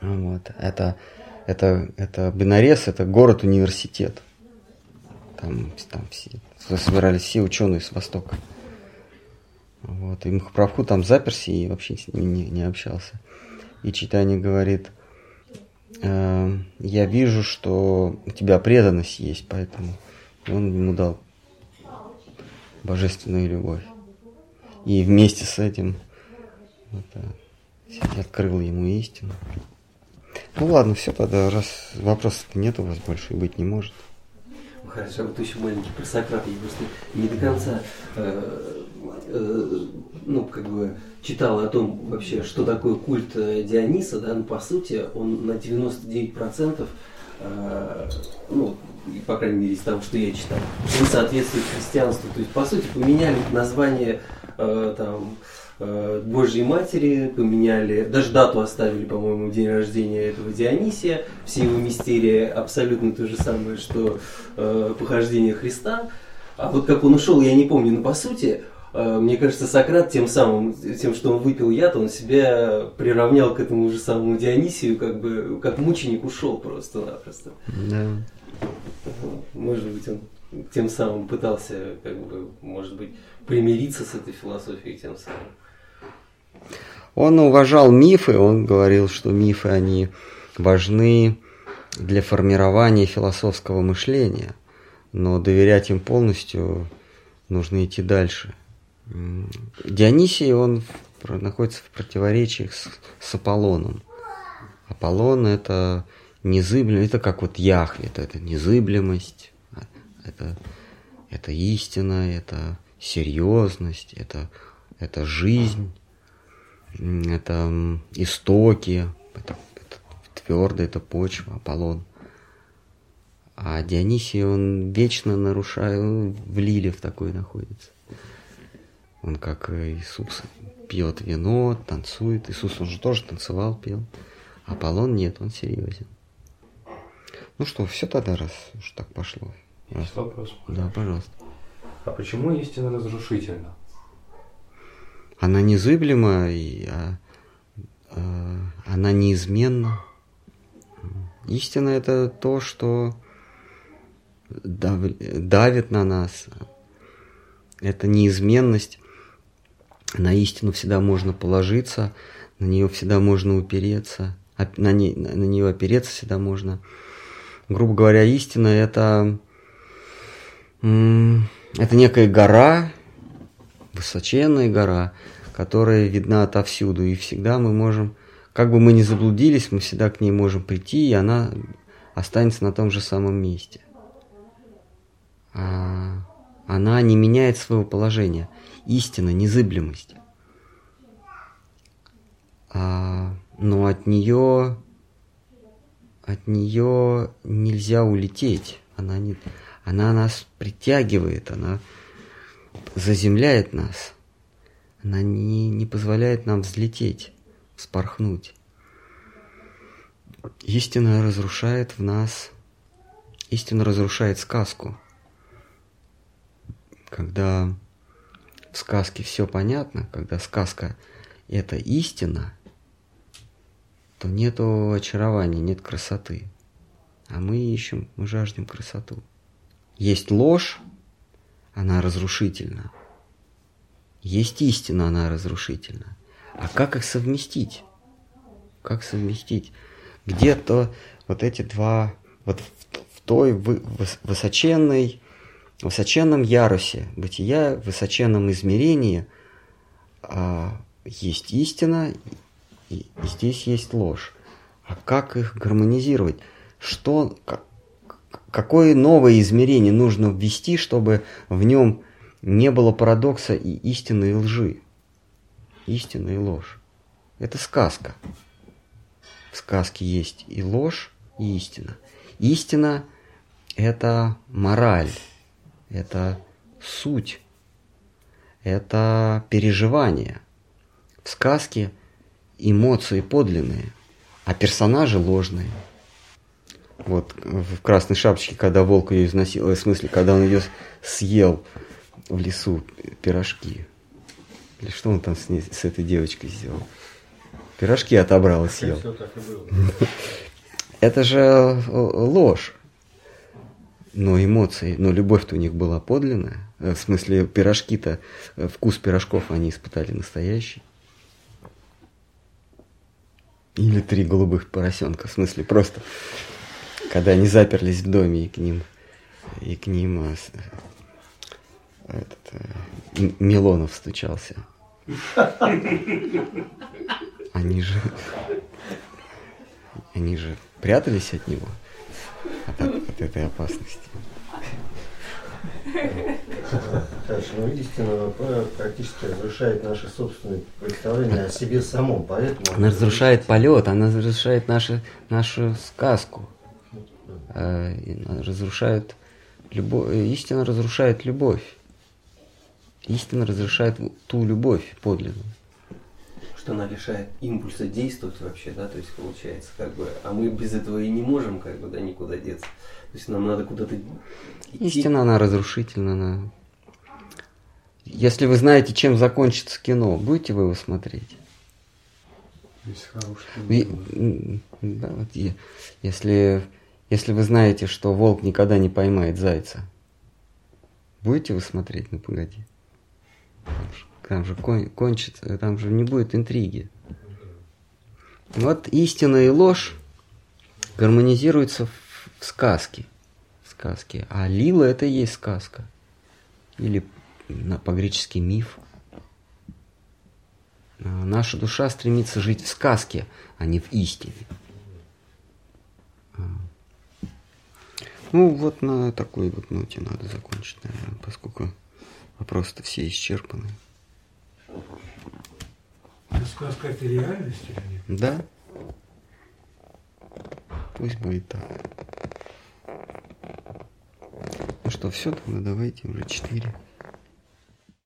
Speaker 1: Вот. Это, это, это Бенарес, это город-университет. Там, там все, собирались все ученые с Востока. Вот. И Махапрабху там заперся и вообще с ними не, не общался. И читание говорит, э, я вижу, что у тебя преданность есть, поэтому и он ему дал божественную любовь. И вместе с этим это, открыл ему истину. Ну ладно, все тогда, раз вопросов нет у вас больше и быть не может.
Speaker 2: Хорошо, вот еще маленький про Сократа, я просто не до конца э, э, ну, как бы читал о том вообще, что такое культ э, Диониса, да, ну, по сути, он на 99%, э, ну, по крайней мере, из того, что я читал, он соответствует христианству. То есть, по сути, поменяли название там, Божьей Матери, поменяли, даже дату оставили, по-моему, день рождения этого Дионисия, все его мистерии абсолютно то же самое, что э, похождение Христа. А вот как он ушел, я не помню, но по сути, Э, мне кажется, Сократ тем самым, тем, что он выпил яд, он себя приравнял к этому же самому Дионисию, как бы, как мученик ушел просто-напросто.
Speaker 1: Да.
Speaker 2: Может быть, он тем самым пытался, как бы, может быть, примириться с этой философией тем самым.
Speaker 1: Он уважал мифы, он говорил, что мифы, они важны для формирования философского мышления, но доверять им полностью нужно идти дальше. Дионисий, он находится в противоречиях с, с Аполлоном. Аполлон это незыблемость, это как вот Яхве, это, это незыблемость, это, это истина, это серьезность, это, это жизнь, это истоки, это, это твердо, это почва, Аполлон. А Дионисий, он вечно нарушает, он в Лиле в такой находится. Он как Иисус пьет вино, танцует. Иисус уже тоже танцевал, пел. Аполлон нет, он серьезен. Ну что, все тогда, раз уж так пошло.
Speaker 6: Раз. Есть вопрос?
Speaker 1: Да, пожалуйста.
Speaker 6: А почему истина разрушительна?
Speaker 1: Она незыблема, и, а, а, она неизменна. Истина это то, что давит на нас. Это неизменность на истину всегда можно положиться, на нее всегда можно упереться, на, не, на нее опереться всегда можно. Грубо говоря, истина это, это некая гора, высоченная гора, которая видна отовсюду, и всегда мы можем, как бы мы ни заблудились, мы всегда к ней можем прийти, и она останется на том же самом месте. А она не меняет своего положения – истина, незыблемость. А, но от нее от нее нельзя улететь. Она, не, она нас притягивает, она заземляет нас. Она не, не позволяет нам взлететь, вспорхнуть. Истина разрушает в нас, истина разрушает сказку. Когда в сказке все понятно, когда сказка это истина, то нету очарования, нет красоты. А мы ищем, мы жаждем красоту. Есть ложь, она разрушительна. Есть истина, она разрушительна. А как их совместить? Как совместить? Где-то вот эти два, вот в, в той высоченной, высоченном ярусе бытия, в высоченном измерении а, есть истина, и, и здесь есть ложь. А как их гармонизировать? Что, как, какое новое измерение нужно ввести, чтобы в нем не было парадокса и истины и лжи? Истина и ложь. Это сказка. В сказке есть и ложь, и истина. Истина – это мораль, это суть, это переживание. В сказке эмоции подлинные, а персонажи ложные. Вот в красной шапочке, когда волк ее изнасиловал, в смысле, когда он ее съел в лесу пирожки. Или что он там с, ней, с этой девочкой сделал? Пирожки отобрал и съел. *laughs* Это же э, ложь. Но эмоции, но любовь-то у них была подлинная. Э, в смысле, пирожки-то, э, вкус пирожков они испытали настоящий. Или три голубых поросенка, в смысле, просто когда они заперлись в доме и к ним, и к ним этот, э, Милонов стучался. Они же, они же прятались от него, от, от этой опасности.
Speaker 5: Хорошо, но истина практически разрушает наши собственные представления о себе самом, поэтому...
Speaker 1: Она разрушает полет, она разрушает нашу, нашу сказку. Э, разрушает любовь. Истина разрушает любовь. Истина разрушает ту любовь подлинную.
Speaker 2: Что она лишает импульса действовать вообще, да, то есть получается, как бы, а мы без этого и не можем, как бы, да, никуда деться. То есть нам надо куда-то
Speaker 1: идти. Истина, она разрушительна, она... Если вы знаете, чем закончится кино, будете вы его смотреть?
Speaker 6: Если хороший
Speaker 1: Да, вот, если, если вы знаете, что волк никогда не поймает зайца, будете вы смотреть? Ну, погоди. Там же кон, кончится, там же не будет интриги. Вот истина и ложь гармонизируются в в сказке. В сказке. А Лила это и есть сказка. Или по-гречески миф. А наша душа стремится жить в сказке, а не в истине. А. Ну, вот на такой вот ноте надо закончить, наверное, поскольку вопросы-то все исчерпаны.
Speaker 6: Сказка это реальность или нет?
Speaker 1: Да. Пусть будет так. Ну что, все, тогда давайте уже четыре.